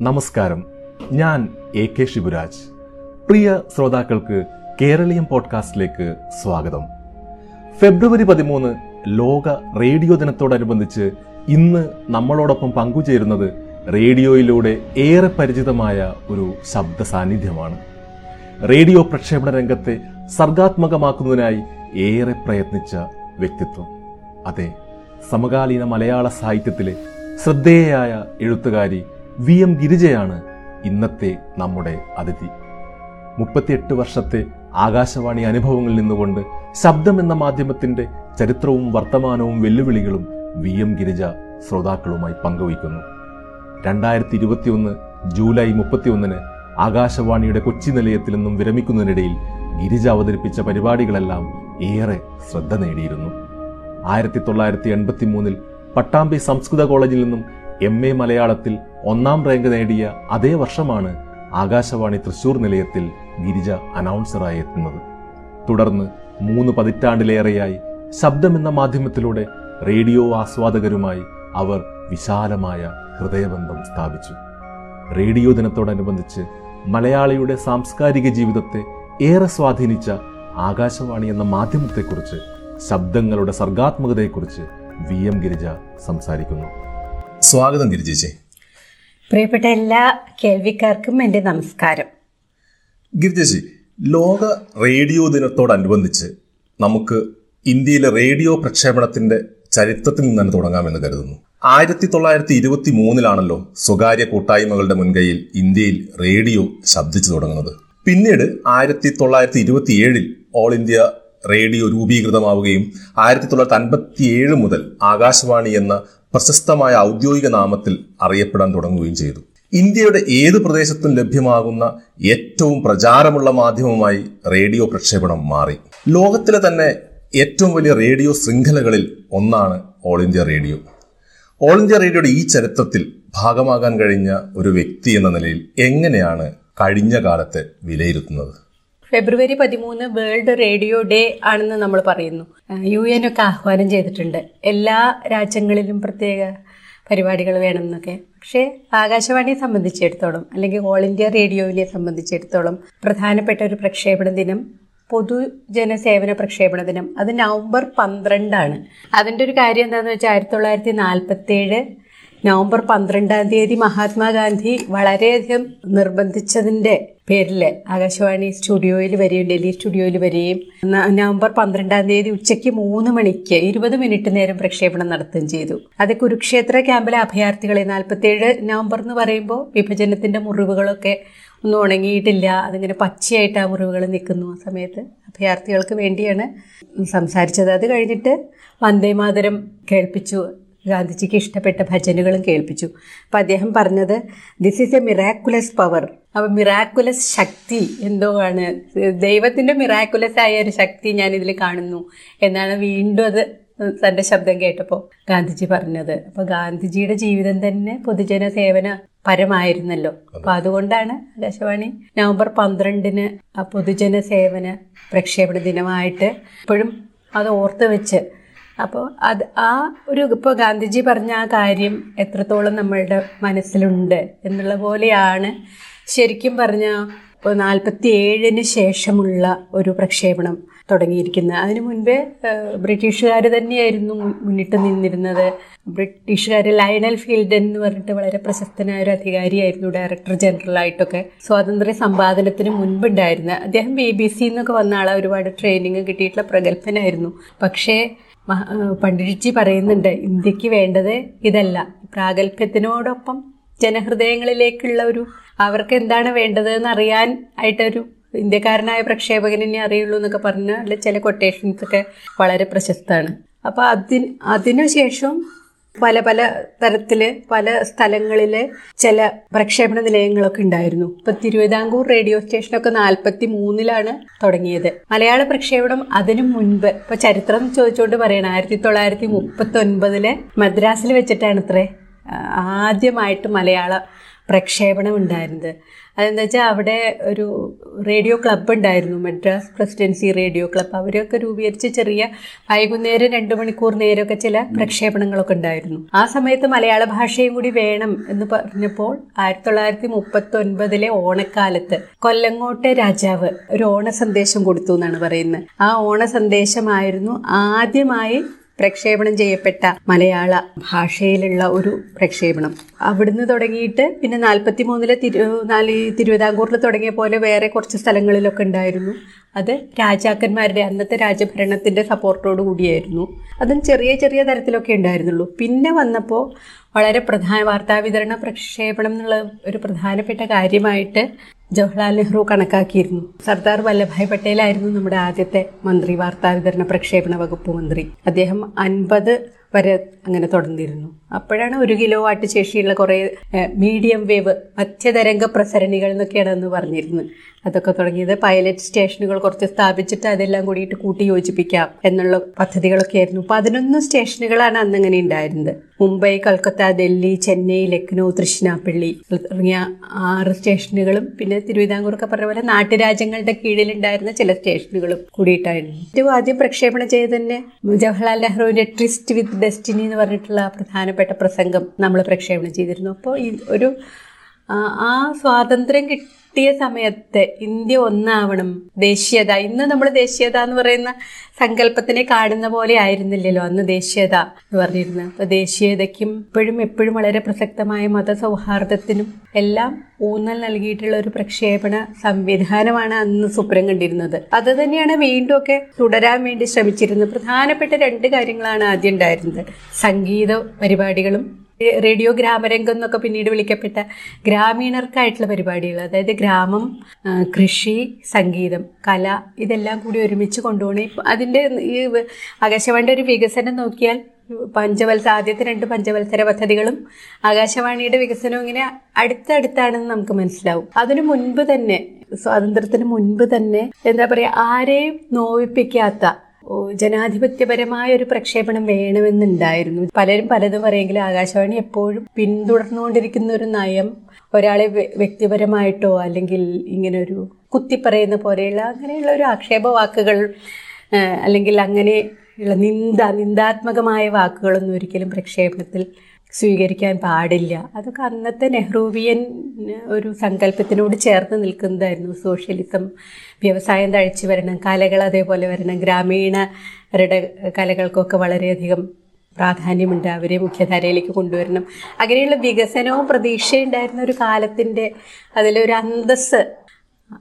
നമസ്കാരം. ഞാൻ A K Shivraj. പ്രിയ ശ്രോതാക്കൾക്ക് കേരളീയം പോഡ്കാസ്റ്റിലേക്ക് സ്വാഗതം. ഫെബ്രുവരി പതിമൂന്ന് ലോക റേഡിയോ ദിനത്തോടനുബന്ധിച്ച് ഇന്ന് നമ്മളോടൊപ്പം പങ്കുചേരുന്നത് റേഡിയോയിലൂടെ ഏറെ പരിചിതമായ ഒരു ശബ്ദ സാന്നിധ്യമാണ് റേഡിയോ പ്രക്ഷേപണ രംഗത്തെ സർഗാത്മകമാക്കുന്നതിനായി ഏറെ പ്രയത്നിച്ച വ്യക്തിത്വം. അതെ സമകാലീന മലയാള സാഹിത്യത്തിലെ ശ്രദ്ധേയയായ എഴുത്തുകാരി വി എം ഗിരിജയാണ് ഇന്നത്തെ നമ്മുടെ അതിഥി. മുപ്പത്തിയെട്ട് വർഷത്തെ ആകാശവാണി അനുഭവങ്ങളിൽ നിന്നുകൊണ്ട് ശബ്ദം എന്ന മാധ്യമത്തിന്റെ ചരിത്രവും വർത്തമാനവും വെല്ലുവിളികളും വി എം ഗിരിജ ശ്രോതാക്കളുമായി പങ്കുവയ്ക്കുന്നു. രണ്ടായിരത്തി ഇരുപത്തിയൊന്ന് ജൂലൈ മുപ്പത്തിയൊന്നിന് ആകാശവാണിയുടെ കൊച്ചി നിലയത്തിൽ നിന്നും വിരമിക്കുന്നതിനിടയിൽ ഗിരിജ അവതരിപ്പിച്ച പരിപാടികളെല്ലാം ഏറെ ശ്രദ്ധ നേടിയിരുന്നു. ആയിരത്തി തൊള്ളായിരത്തി എൺപത്തി മൂന്നിൽ പട്ടാമ്പി സംസ്കൃത കോളേജിൽ നിന്നും എം എ മലയാളത്തിൽ ഒന്നാം റാങ്ക് നേടിയ അതേ വർഷമാണ് ആകാശവാണി തൃശൂർ നിലയത്തിൽ ഗിരിജ അനൗൺസറായി എത്തുന്നത്. തുടർന്ന് മൂന്ന് പതിറ്റാണ്ടിലേറെയായി ശബ്ദമെന്ന മാധ്യമത്തിലൂടെ റേഡിയോ ആസ്വാദകരുമായി അവർ വിശാലമായ ഹൃദയബന്ധം സ്ഥാപിച്ചു. റേഡിയോ ദിനത്തോടനുബന്ധിച്ച് മലയാളിയുടെ സാംസ്കാരിക ജീവിതത്തെ ഏറെ സ്വാധീനിച്ച ആകാശവാണി എന്ന മാധ്യമത്തെക്കുറിച്ച് ശബ്ദങ്ങളുടെ സർഗാത്മകതയെക്കുറിച്ച് വി എം ഗിരിജ സംസാരിക്കുന്നു. സ്വാഗതം ഗിരിജേച്ചി. പ്രിയപ്പെട്ട എല്ലാ കേൾവിക്കാർക്കും എന്റെ നമസ്കാരം. ഗിരിജേച്ചി ലോക റേഡിയോ ദിനത്തോടനുബന്ധിച്ച് നമുക്ക് ഇന്ത്യയിലെ റേഡിയോ പ്രക്ഷേപണത്തിന്റെ ചരിത്രത്തിൽ നിന്ന് തന്നെ തുടങ്ങാമെന്ന് കരുതുന്നു. ആയിരത്തി തൊള്ളായിരത്തി ഇരുപത്തി മൂന്നിലാണല്ലോ സ്വകാര്യ കൂട്ടായ്മകളുടെ മുൻകൈയിൽ ഇന്ത്യയിൽ റേഡിയോ ശബ്ദിച്ചു തുടങ്ങുന്നത്. പിന്നീട് ആയിരത്തി തൊള്ളായിരത്തി ഇരുപത്തി ഏഴിൽ ഓൾ ഇന്ത്യ റേഡിയോ രൂപീകൃതമാവുകയും ആയിരത്തി തൊള്ളായിരത്തി അൻപത്തി ഏഴ് മുതൽ ആകാശവാണി എന്ന പ്രശസ്തമായ ഔദ്യോഗിക നാമത്തിൽ അറിയപ്പെടാൻ തുടങ്ങുകയും ചെയ്തു. ഇന്ത്യയുടെ ഏത് പ്രദേശത്തും ലഭ്യമാകുന്ന ഏറ്റവും പ്രചാരമുള്ള മാധ്യമമായി റേഡിയോ പ്രക്ഷേപണം മാറി. ലോകത്തിലെ തന്നെ ഏറ്റവും വലിയ റേഡിയോ ശൃംഖലകളിൽ ഒന്നാണ് All India Radio All India റേഡിയോയുടെ ഈ ചരിത്രത്തിൽ ഭാഗമാകാൻ കഴിഞ്ഞ ഒരു വ്യക്തി എന്ന നിലയിൽ എങ്ങനെയാണ് കഴിഞ്ഞ കാലത്തെ വിലയിരുത്തുന്നത്? ഫെബ്രുവരി പതിമൂന്ന് വേൾഡ് റേഡിയോ ഡേ ആണെന്ന് നമ്മൾ പറയുന്നു. യു എൻ ഒക്കെ ആഹ്വാനം ചെയ്തിട്ടുണ്ട്. എല്ലാ രാജ്യങ്ങളിലും പ്രത്യേക പരിപാടികൾ വേണമെന്നൊക്കെ. പക്ഷേ ആകാശവാണിയെ സംബന്ധിച്ചിടത്തോളം അല്ലെങ്കിൽ ഓൾ ഇന്ത്യ റേഡിയോയിലെ സംബന്ധിച്ചിടത്തോളം പ്രധാനപ്പെട്ട ഒരു പ്രക്ഷേപണ ദിനം പൊതുജന സേവന പ്രക്ഷേപണ ദിനം. അത് നവംബർ പന്ത്രണ്ടാണ്. അതിന്റെ ഒരു കാര്യം എന്താണെന്ന് വെച്ചാൽ ആയിരത്തി തൊള്ളായിരത്തി നാൽപ്പത്തി ഏഴ് നവംബർ പന്ത്രണ്ടാം തീയതി മഹാത്മാഗാന്ധി വളരെയധികം നിർബന്ധിച്ചതിന്റെ പേരിൽ ആകാശവാണി സ്റ്റുഡിയോയിൽ വരികയും ഡൽഹി സ്റ്റുഡിയോയിൽ വരികയും നവംബർ പന്ത്രണ്ടാം തീയതി ഉച്ചയ്ക്ക് മൂന്ന് മണിക്ക് ഇരുപത് മിനിറ്റ് നേരം പ്രക്ഷേപണം നടത്തുകയും ചെയ്തു. അത് കുരുക്ഷേത്ര ക്യാമ്പിലെ അഭയാർത്ഥികളെ നാൽപ്പത്തേഴ് നവംബർ എന്ന് പറയുമ്പോൾ വിഭജനത്തിന്റെ മുറിവുകളൊക്കെ ഒന്നും ഉണങ്ങിയിട്ടില്ല. അതിങ്ങനെ പച്ചയായിട്ട് ആ മുറിവുകൾ നിൽക്കുന്നു ആ സമയത്ത്. അഭയാർത്ഥികൾക്ക് വേണ്ടിയാണ് സംസാരിച്ചത്. അത് കഴിഞ്ഞിട്ട് വന്ദേമാതരം കേൾപ്പിച്ചു. ഗാന്ധിജിക്ക് ഇഷ്ടപ്പെട്ട ഭജനുകളും കേൾപ്പിച്ചു. അപ്പം അദ്ദേഹം പറഞ്ഞത് this is a miraculous power അപ്പം മിറാക്കുലസ് ശക്തി എന്തോ ആണ് ദൈവത്തിന്റെ മിറാക്കുലസ് ആയ ഒരു ശക്തി ഞാൻ ഇതിൽ കാണുന്നു എന്നാണ് വീണ്ടും അത് തന്റെ ശബ്ദം കേട്ടപ്പോൾ ഗാന്ധിജി പറഞ്ഞത്. അപ്പോൾ ഗാന്ധിജിയുടെ ജീവിതം തന്നെ പൊതുജന സേവന പരമായിരുന്നല്ലോ. അപ്പം അതുകൊണ്ടാണ് ആകാശവാണി നവംബർ പന്ത്രണ്ടിന് പൊതുജന സേവന പ്രക്ഷേപണ ദിനമായിട്ട് ഇപ്പോഴും അത് ഓർത്ത് വെച്ച് അപ്പോൾ അത് ആ ഒരു ഇപ്പോൾ ഗാന്ധിജി പറഞ്ഞ ആ കാര്യം എത്രത്തോളം നമ്മളുടെ മനസ്സിലുണ്ട് എന്നുള്ള പോലെയാണ് ശരിക്കും പറഞ്ഞ ഇപ്പോൾ നാൽപ്പത്തി ഏഴിന് ശേഷമുള്ള ഒരു പ്രക്ഷേപണം തുടങ്ങിയിരിക്കുന്നത്. അതിനു മുൻപേ ബ്രിട്ടീഷുകാർ തന്നെയായിരുന്നു മുന്നിട്ട് നിന്നിരുന്നത്. ബ്രിട്ടീഷുകാർ ലയണൽ ഫീൽഡ് എന്ന് പറഞ്ഞിട്ട് വളരെ പ്രശസ്തനായ ഒരു അധികാരിയായിരുന്നു ഡയറക്ടർ ജനറൽ ആയിട്ടൊക്കെ സ്വാതന്ത്ര്യ സമ്പാദനത്തിന് മുൻപുണ്ടായിരുന്ന അദ്ദേഹം ബി ബി സി എന്നൊക്കെ വന്ന ആളെ ഒരുപാട് ട്രെയിനിങ് കിട്ടിയിട്ടുള്ള പ്രഗത്ഭനായിരുന്നു. പക്ഷേ പണ്ഡിറ്റ്ജി പറയുന്നുണ്ട് ഇന്ത്യയ്ക്ക് വേണ്ടത് ഇതല്ല. പ്രാഗൽഭ്യത്തിനോടൊപ്പം ജനഹൃദയങ്ങളിലേക്കുള്ള ഒരു അവർക്ക് എന്താണ് വേണ്ടത് എന്ന് അറിയാൻ ആയിട്ടൊരു ഇന്ത്യക്കാരനായ പ്രക്ഷേപകനെ അറിയുള്ളൂ എന്നൊക്കെ പറഞ്ഞ ചില കൊട്ടേഷൻസ് ഒക്കെ വളരെ പ്രശസ്തമാണ്. അപ്പോൾ അതിന് അതിനുശേഷം പല പല തരത്തിൽ പല സ്ഥലങ്ങളിൽ ചില പ്രക്ഷേപണ നിലയങ്ങളൊക്കെ ഉണ്ടായിരുന്നു. ഇപ്പൊ തിരുവിതാംകൂർ റേഡിയോ സ്റ്റേഷനൊക്കെ നാൽപ്പത്തി മൂന്നിലാണ് തുടങ്ങിയത്. മലയാള പ്രക്ഷേപണം അതിനു മുൻപ് ഇപ്പൊ ചരിത്രം ചോദിച്ചുകൊണ്ട് പറയണം ആയിരത്തി തൊള്ളായിരത്തി മുപ്പത്തി ഒൻപതിൽ മദ്രാസിൽ വെച്ചിട്ടാണ് ഇത്രേ ആദ്യമായിട്ട് മലയാള പ്രക്ഷേപണം ഉണ്ടായിരുന്നത്. അതെന്താ വെച്ചാൽ അവിടെ ഒരു റേഡിയോ ക്ലബ്ബ് ഉണ്ടായിരുന്നു മദ്രാസ് പ്രസിഡൻസി റേഡിയോ ക്ലബ്ബ് അവരൊക്കെ രൂപീകരിച്ച് ചെറിയ വൈകുന്നേരം രണ്ട് മണിക്കൂർ നേരമൊക്കെ ചില പ്രക്ഷേപണങ്ങളൊക്കെ ഉണ്ടായിരുന്നു. ആ സമയത്ത് മലയാള ഭാഷയും കൂടി വേണം എന്ന് പറഞ്ഞപ്പോൾ ആയിരത്തി തൊള്ളായിരത്തി മുപ്പത്തി ഒൻപതിലെ ഓണക്കാലത്ത് കൊല്ലങ്ങോട്ടെ രാജാവ് ഒരു ഓണ സന്ദേശം കൊടുത്തു എന്നാണ് പറയുന്നത്. ആ ഓണ സന്ദേശമായിരുന്നു ആദ്യമായി പ്രക്ഷേപണം ചെയ്യപ്പെട്ട മലയാള ഭാഷയിലുള്ള ഒരു പ്രക്ഷേപണം. അവിടുന്ന് തുടങ്ങിയിട്ട് പിന്നെ നാൽപ്പത്തി മൂന്നിലെ നാല് തിരുവിതാംകൂറിൽ തുടങ്ങിയ പോലെ വേറെ കുറച്ച് സ്ഥലങ്ങളിലൊക്കെ ഉണ്ടായിരുന്നു. അത് രാജാക്കന്മാരുടെ അന്നത്തെ രാജഭരണത്തിന്റെ സപ്പോർട്ടോട് കൂടിയായിരുന്നു. അതും ചെറിയ ചെറിയ തരത്തിലൊക്കെ ഉണ്ടായിരുന്നുള്ളൂ. പിന്നെ വന്നപ്പോൾ വളരെ പ്രധാന വാർത്താവിതരണ പ്രക്ഷേപണം എന്നുള്ള ഒരു പ്രധാനപ്പെട്ട കാര്യമായിട്ട് ജവഹർലാൽ നെഹ്റു കണക്കാക്കിയിരുന്നു. സർദാർ വല്ലഭായ് പട്ടേലായിരുന്നു നമ്മുടെ ആദ്യത്തെ മന്ത്രി വാർത്താവിതരണ പ്രക്ഷേപണ വകുപ്പ് മന്ത്രി. അദ്ദേഹം അൻപത് വരെ അങ്ങനെ തുടർന്നിരുന്നു. അപ്പോഴാണ് ഒരു കിലോ വാട്ട് ശേഷിയുള്ള കുറേ മീഡിയം വേവ് മധ്യതരംഗ പ്രസരണികൾ എന്നൊക്കെയാണ് അന്ന് പറഞ്ഞിരുന്നത്. അതൊക്കെ തുടങ്ങിയത് പൈലറ്റ് സ്റ്റേഷനുകൾ കുറച്ച് സ്ഥാപിച്ചിട്ട് അതെല്ലാം കൂടിയിട്ട് കൂട്ടി യോജിപ്പിക്കാം എന്നുള്ള പദ്ധതികളൊക്കെ ആയിരുന്നു പതിനൊന്ന് സ്റ്റേഷനുകളാണ് അന്ന് അങ്ങനെ ഉണ്ടായിരുന്നത്. മുംബൈ കൊൽക്കത്ത ഡൽഹി ചെന്നൈ ലക്നൗ തൃശ്ശിനാപ്പള്ളി തുടങ്ങിയ ആറ് സ്റ്റേഷനുകളും പിന്നെ തിരുവിതാംകൂറൊക്കെ പറഞ്ഞ പോലെ നാട്ടുരാജ്യങ്ങളുടെ കീഴിലുണ്ടായിരുന്ന ചില സ്റ്റേഷനുകളും കൂടിയിട്ടായിരുന്നു. ഏറ്റവും ആദ്യം പ്രക്ഷേപണം ചെയ്ത് തന്നെ ജവഹർലാൽ നെഹ്റുവിന്റെ ട്രിസ്റ്റ് വിത്ത് ഡെസ്റ്റിനി എന്ന് പറഞ്ഞിട്ടുള്ള പ്രധാനപ്പെട്ട പ്രസംഗം നമ്മൾ പ്രക്ഷേപണം ചെയ്തിരുന്നു. അപ്പോൾ ഈ ഒരു ആ സ്വാതന്ത്ര്യം കിട്ടിയ സമയത്ത് ഇന്ത്യ ഒന്നാവണം. ദേശീയത. ഇന്ന് നമ്മൾ ദേശീയത എന്ന് പറയുന്ന സങ്കല്പത്തിനെ കാണുന്ന പോലെ ആയിരുന്നില്ലല്ലോ അന്ന് ദേശീയത എന്ന് പറഞ്ഞിരുന്നത് അപ്പോൾ ദേശീയതയ്ക്കും ഇപ്പോഴും എപ്പോഴും വളരെ പ്രസക്തമായ മതസൗഹാർദ്ദത്തിനും എല്ലാം ഊന്നൽ നൽകിയിട്ടുള്ള ഒരു പ്രക്ഷേപണ സംവിധാനമാണ് അന്ന് സുപ്രം കണ്ടിരുന്നത്. അത് തന്നെയാണ് വീണ്ടും ഒക്കെ തുടരാൻ വേണ്ടി ശ്രമിച്ചിരുന്നത്. പ്രധാനപ്പെട്ട രണ്ട് കാര്യങ്ങളാണ് ആദ്യം ഉണ്ടായിരുന്നത്. സംഗീത പരിപാടികളും റേഡിയോ ഗ്രാമരംഗം എന്നൊക്കെ പിന്നീട് വിളിക്കപ്പെട്ട ഗ്രാമീണർക്കായിട്ടുള്ള പരിപാടികൾ അതായത് ഗ്രാമം കൃഷി സംഗീതം കല ഇതെല്ലാം കൂടി ഒരുമിച്ച് കൊണ്ടുപോകണം. അതിന്റെ ഈ ആകാശവാണിയുടെ ഒരു വികസനം നോക്കിയാൽ പഞ്ചവത്സര ആദ്യത്തെ രണ്ട് പഞ്ചവത്സര പദ്ധതികളും ആകാശവാണിയുടെ വികസനവും ഇങ്ങനെ അടുത്തടുത്താണെന്ന് നമുക്ക് മനസ്സിലാവും. അതിനു മുൻപ് തന്നെ സ്വാതന്ത്ര്യത്തിന് മുൻപ് തന്നെ എന്താ പറയുക ആരെയും നോവിപ്പിക്കാത്ത ജനാധിപത്യപരമായ ഒരു പ്രക്ഷേപണം വേണമെന്നുണ്ടായിരുന്നു. പലരും പലതും പറയെങ്കിലും ആകാശവാണി എപ്പോഴും പിന്തുടർന്നുകൊണ്ടിരിക്കുന്ന ഒരു നയം ഒരാളെ വ്യക്തിപരമായിട്ടോ അല്ലെങ്കിൽ ഇങ്ങനെ ഒരു കുത്തിപ്പറയുന്ന പോലെയുള്ള അങ്ങനെയുള്ള ഒരു ആക്ഷേപ വാക്കുകൾ അല്ലെങ്കിൽ അങ്ങനെ ഉള്ള നിന്ദ നിന്ദാത്മകമായ വാക്കുകളൊന്നും ഒരിക്കലും പ്രക്ഷേപണത്തിൽ സ്വീകരിക്കാൻ പാടില്ല. അതൊക്കെ അന്നത്തെ നെഹ്റൂവിയൻ ഒരു സങ്കല്പത്തിനോട് ചേർന്ന് നിൽക്കുന്നതായിരുന്നു. സോഷ്യലിസം വ്യവസായം തഴച്ചു വരണം കലകൾ അതേപോലെ വരണം. ഗ്രാമീണരുടെ കലകൾക്കൊക്കെ വളരെയധികം പ്രാധാന്യമുണ്ട്. അവരെ മുഖ്യധാരയിലേക്ക് കൊണ്ടുവരണം. അങ്ങനെയുള്ള വികസനവും പ്രതീക്ഷയുണ്ടായിരുന്ന ഒരു കാലത്തിന്റെ അതിലൊരു അന്തസ്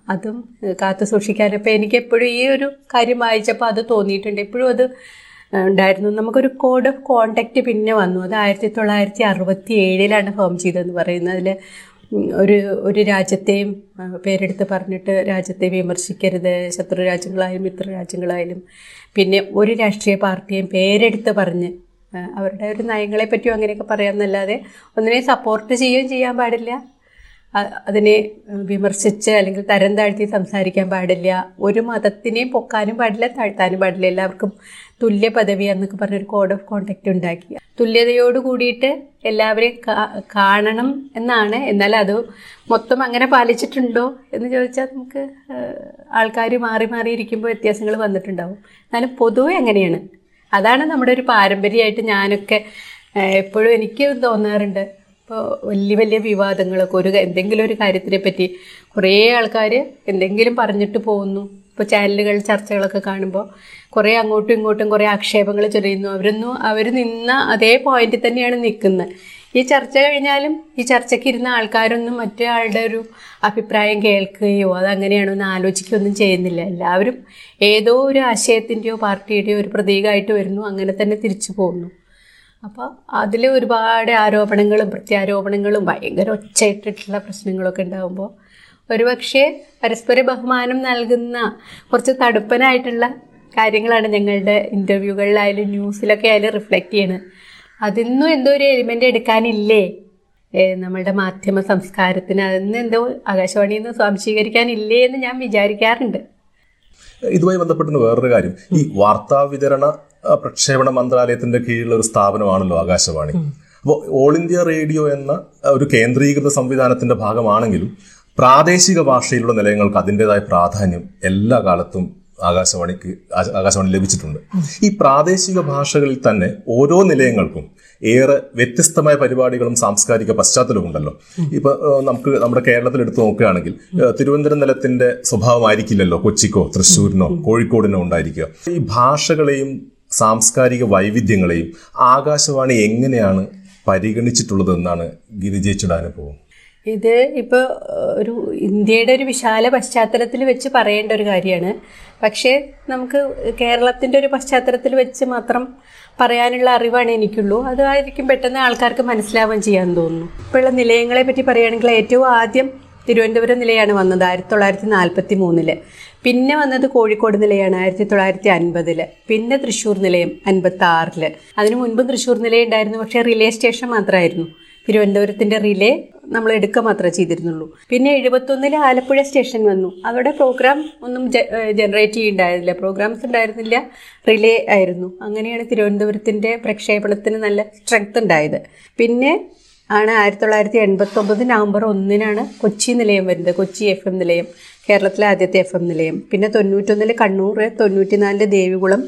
അതും കാത്തു സൂക്ഷിക്കാൻ അപ്പോൾ എനിക്ക് എപ്പോഴും ഈ ഒരു കാര്യം വായിച്ചപ്പോൾ അത് തോന്നിയിട്ടുണ്ട്. എപ്പോഴും അത് ഉണ്ടായിരുന്നു. നമുക്കൊരു കോഡ് ഓഫ് കോണ്ടാക്റ്റ് പിന്നെ വന്നു. അത് ആയിരത്തി തൊള്ളായിരത്തി അറുപത്തി ഏഴിലാണ് ഫോം ചെയ്തതെന്ന് പറയുന്നത്. അതിൽ ഒരു ഒരു രാജ്യത്തെയും പേരെടുത്ത് പറഞ്ഞിട്ട് രാജ്യത്തെ വിമർശിക്കരുത്. ശത്രു രാജ്യങ്ങളായാലും മിത്ര രാജ്യങ്ങളായാലും. പിന്നെ ഒരു രാഷ്ട്രീയ പാർട്ടിയും പേരെടുത്ത് പറഞ്ഞ് അവരുടെ ഒരു നയങ്ങളെ പറ്റിയും അങ്ങനെയൊക്കെ പറയാമെന്നല്ലാതെ ഒന്നിനെ സപ്പോർട്ട് ചെയ്യുകയും ചെയ്യാൻ പാടില്ല. അതിനെ വിമർശിച്ച് അല്ലെങ്കിൽ തരം താഴ്ത്തി സംസാരിക്കാൻ പാടില്ല. ഒരു മതത്തിനെയും പൊക്കാനും പാടില്ല താഴ്ത്താനും പാടില്ല. എല്ലാവർക്കും തുല്യ പദവി എന്നൊക്കെ പറഞ്ഞൊരു കോഡ് ഓഫ് കോണ്ടാക്ട് ഉണ്ടാക്കി. തുല്യതയോട് കൂടിയിട്ട് എല്ലാവരെയും കാണണം എന്നാണ്. എന്നാൽ അത് മൊത്തം അങ്ങനെ പാലിച്ചിട്ടുണ്ടോ എന്ന് ചോദിച്ചാൽ നമുക്ക് ആൾക്കാർ മാറി മാറി ഇരിക്കുമ്പോൾ വ്യത്യാസങ്ങൾ വന്നിട്ടുണ്ടാവും. എന്നാലും പൊതുവെ അങ്ങനെയാണ്. അതാണ് നമ്മുടെ ഒരു പാരമ്പര്യമായിട്ട് ഞാനൊക്കെ എപ്പോഴും എനിക്ക് തോന്നാറുണ്ട്. ഇപ്പോൾ വലിയ വലിയ വിവാദങ്ങളൊക്കെ ഒരു എന്തെങ്കിലും ഒരു കാര്യത്തിനെ പറ്റി കുറേ ആൾക്കാർ എന്തെങ്കിലും പറഞ്ഞിട്ട് പോകുന്നു. ഇപ്പോൾ ചാനലുകൾ ചർച്ചകളൊക്കെ കാണുമ്പോൾ കുറേ അങ്ങോട്ടും ഇങ്ങോട്ടും കുറേ ആക്ഷേപങ്ങൾ ചൊരിയുന്നു അവരൊന്നും അവർ നിന്ന അതേ പോയിന്റിൽ തന്നെയാണ് നിൽക്കുന്നത്. ഈ ചർച്ച കഴിഞ്ഞാലും ഈ ചർച്ചയ്ക്ക് ഇരുന്ന ആൾക്കാരൊന്നും മറ്റേ ഒരു അഭിപ്രായം കേൾക്കുകയോ അതങ്ങനെയാണോ എന്ന് ആലോചിക്കുകയൊന്നും ചെയ്യുന്നില്ല. എല്ലാവരും ഏതോ ഒരു ആശയത്തിന്റെയോ പാർട്ടിയുടെയോ ഒരു പ്രതീകമായിട്ട് വരുന്നു. അങ്ങനെ തന്നെ തിരിച്ചു പോകുന്നു. അപ്പോൾ അതിൽ ഒരുപാട് ആരോപണങ്ങളും പ്രത്യാരോപണങ്ങളും ഭയങ്കര ഒച്ചയിട്ടിട്ടുള്ള പ്രശ്നങ്ങളൊക്കെ ഉണ്ടാകുമ്പോൾ ഒരുപക്ഷെ പരസ്പര ബഹുമാനം നൽകുന്ന കുറച്ച് തടുപ്പനായിട്ടുള്ള കാര്യങ്ങളാണ് ഞങ്ങളുടെ ഇന്റർവ്യൂകളിലായാലും ന്യൂസിലൊക്കെ ആയാലും റിഫ്ലക്റ്റ് ചെയ്യണത്. അതിന്നും എന്തോ ഒരു എലിമെന്റ് എടുക്കാനില്ലേ? നമ്മളുടെ മാധ്യമ സംസ്കാരത്തിന് അതിന്ന് എന്തോ ആകാശവാണിയിൽ നിന്ന് സ്വാംശീകരിക്കാനില്ലേ എന്ന് ഞാൻ വിചാരിക്കാറുണ്ട്. ഇതുമായി ബന്ധപ്പെട്ടുന്ന വേറൊരു കാര്യം. ഈ വാർത്താ വിതരണ പ്രക്ഷേപണ മന്ത്രാലയത്തിന്റെ കീഴിലുള്ള ഒരു സ്ഥാപനമാണല്ലോ ആകാശവാണി. അപ്പോൾ ഓൾ ഇന്ത്യ റേഡിയോ എന്ന ഒരു കേന്ദ്രീകൃത സംവിധാനത്തിന്റെ ഭാഗമാണെങ്കിലും പ്രാദേശിക ഭാഷയിലുള്ള നിലയങ്ങൾക്ക് അതിന്റെതായ പ്രാധാന്യം എല്ലാ കാലത്തും ആകാശവാണിക്ക് ആകാശവാണി ലഭിച്ചിട്ടുണ്ട്. ഈ പ്രാദേശിക ഭാഷകളിൽ തന്നെ ഓരോ നിലയങ്ങൾക്കും ഏറെ വ്യത്യസ്തമായ പരിപാടികളും സാംസ്കാരിക പശ്ചാത്തലവും ഉണ്ടല്ലോ. ഇപ്പൊ നമുക്ക് നമ്മുടെ കേരളത്തിൽ എടുത്തു നോക്കുകയാണെങ്കിൽ തിരുവനന്തപുരം നിലത്തിന്റെ സ്വഭാവമായിരിക്കില്ലല്ലോ കൊച്ചിക്കോ തൃശ്ശൂരിനോ കോഴിക്കോടിനോ ഉണ്ടായിരിക്കുക. ഈ ഭാഷകളെയും സാംസ്കാരിക വൈവിധ്യങ്ങളെയും ആകാശവാണി എങ്ങനെയാണ് പരിഗണിച്ചിട്ടുള്ളത് എന്നാണ് ഗിരിജയിച്ചുടെ അനുഭവം? ഇത് ഇപ്പോൾ ഒരു ഇന്ത്യയുടെ ഒരു വിശാല പശ്ചാത്തലത്തിൽ വെച്ച് പറയേണ്ട ഒരു കാര്യമാണ്. പക്ഷേ നമുക്ക് കേരളത്തിന്റെ ഒരു പശ്ചാത്തലത്തിൽ വെച്ച് മാത്രം പറയാനുള്ള അറിവാണ് എനിക്കുള്ളൂ. അതായിരിക്കും പെട്ടെന്ന് ആൾക്കാർക്ക് മനസ്സിലാവാൻ ചെയ്യാൻ തോന്നുന്നു. ഇപ്പോഴുള്ള നിലയങ്ങളെ പറ്റി പറയുകയാണെങ്കിൽ ഏറ്റവും ആദ്യം തിരുവനന്തപുരം നിലയാണ് വന്നത് ആയിരത്തി തൊള്ളായിരത്തി നാൽപ്പത്തി മൂന്നിൽ പിന്നെ വന്നത് കോഴിക്കോട് നിലയാണ് ആയിരത്തി തൊള്ളായിരത്തി അൻപതിൽ പിന്നെ തൃശ്ശൂർ നിലയം അൻപത്തി ആറിൽ അതിനു മുൻപ് തൃശ്ശൂർ നിലയുണ്ടായിരുന്നു പക്ഷേ റിലേ സ്റ്റേഷൻ മാത്രമായിരുന്നു. തിരുവനന്തപുരത്തിന്റെ റിലേ നമ്മൾ എടുക്കുക മാത്രമേ ചെയ്തിരുന്നുള്ളൂ. പിന്നെ എഴുപത്തൊന്നിൽ ആലപ്പുഴ സ്റ്റേഷൻ വന്നു. അവിടെ പ്രോഗ്രാം ഒന്നും ജനറേറ്റ് ചെയ്യുന്നുണ്ടായിരുന്നില്ല പ്രോഗ്രാംസ് ഉണ്ടായിരുന്നില്ല. റിലേ ആയിരുന്നു. അങ്ങനെയാണ് തിരുവനന്തപുരത്തിന്റെ പ്രക്ഷേപണത്തിന് നല്ല സ്ട്രെങ്ത് ഉണ്ടായത്. പിന്നെ ആണ് ആയിരത്തി തൊള്ളായിരത്തി എൺപത്തി ഒമ്പത് നവംബർ ഒന്നിനാണ് കൊച്ചി നിലയം വരുന്നത്. കൊച്ചി എഫ് എം നിലയം. കേരളത്തിലെ ആദ്യത്തെ എഫ് എം നിലയം. പിന്നെ തൊണ്ണൂറ്റൊന്നിൽ കണ്ണൂർ തൊണ്ണൂറ്റിനാലിൽ ദേവികുളം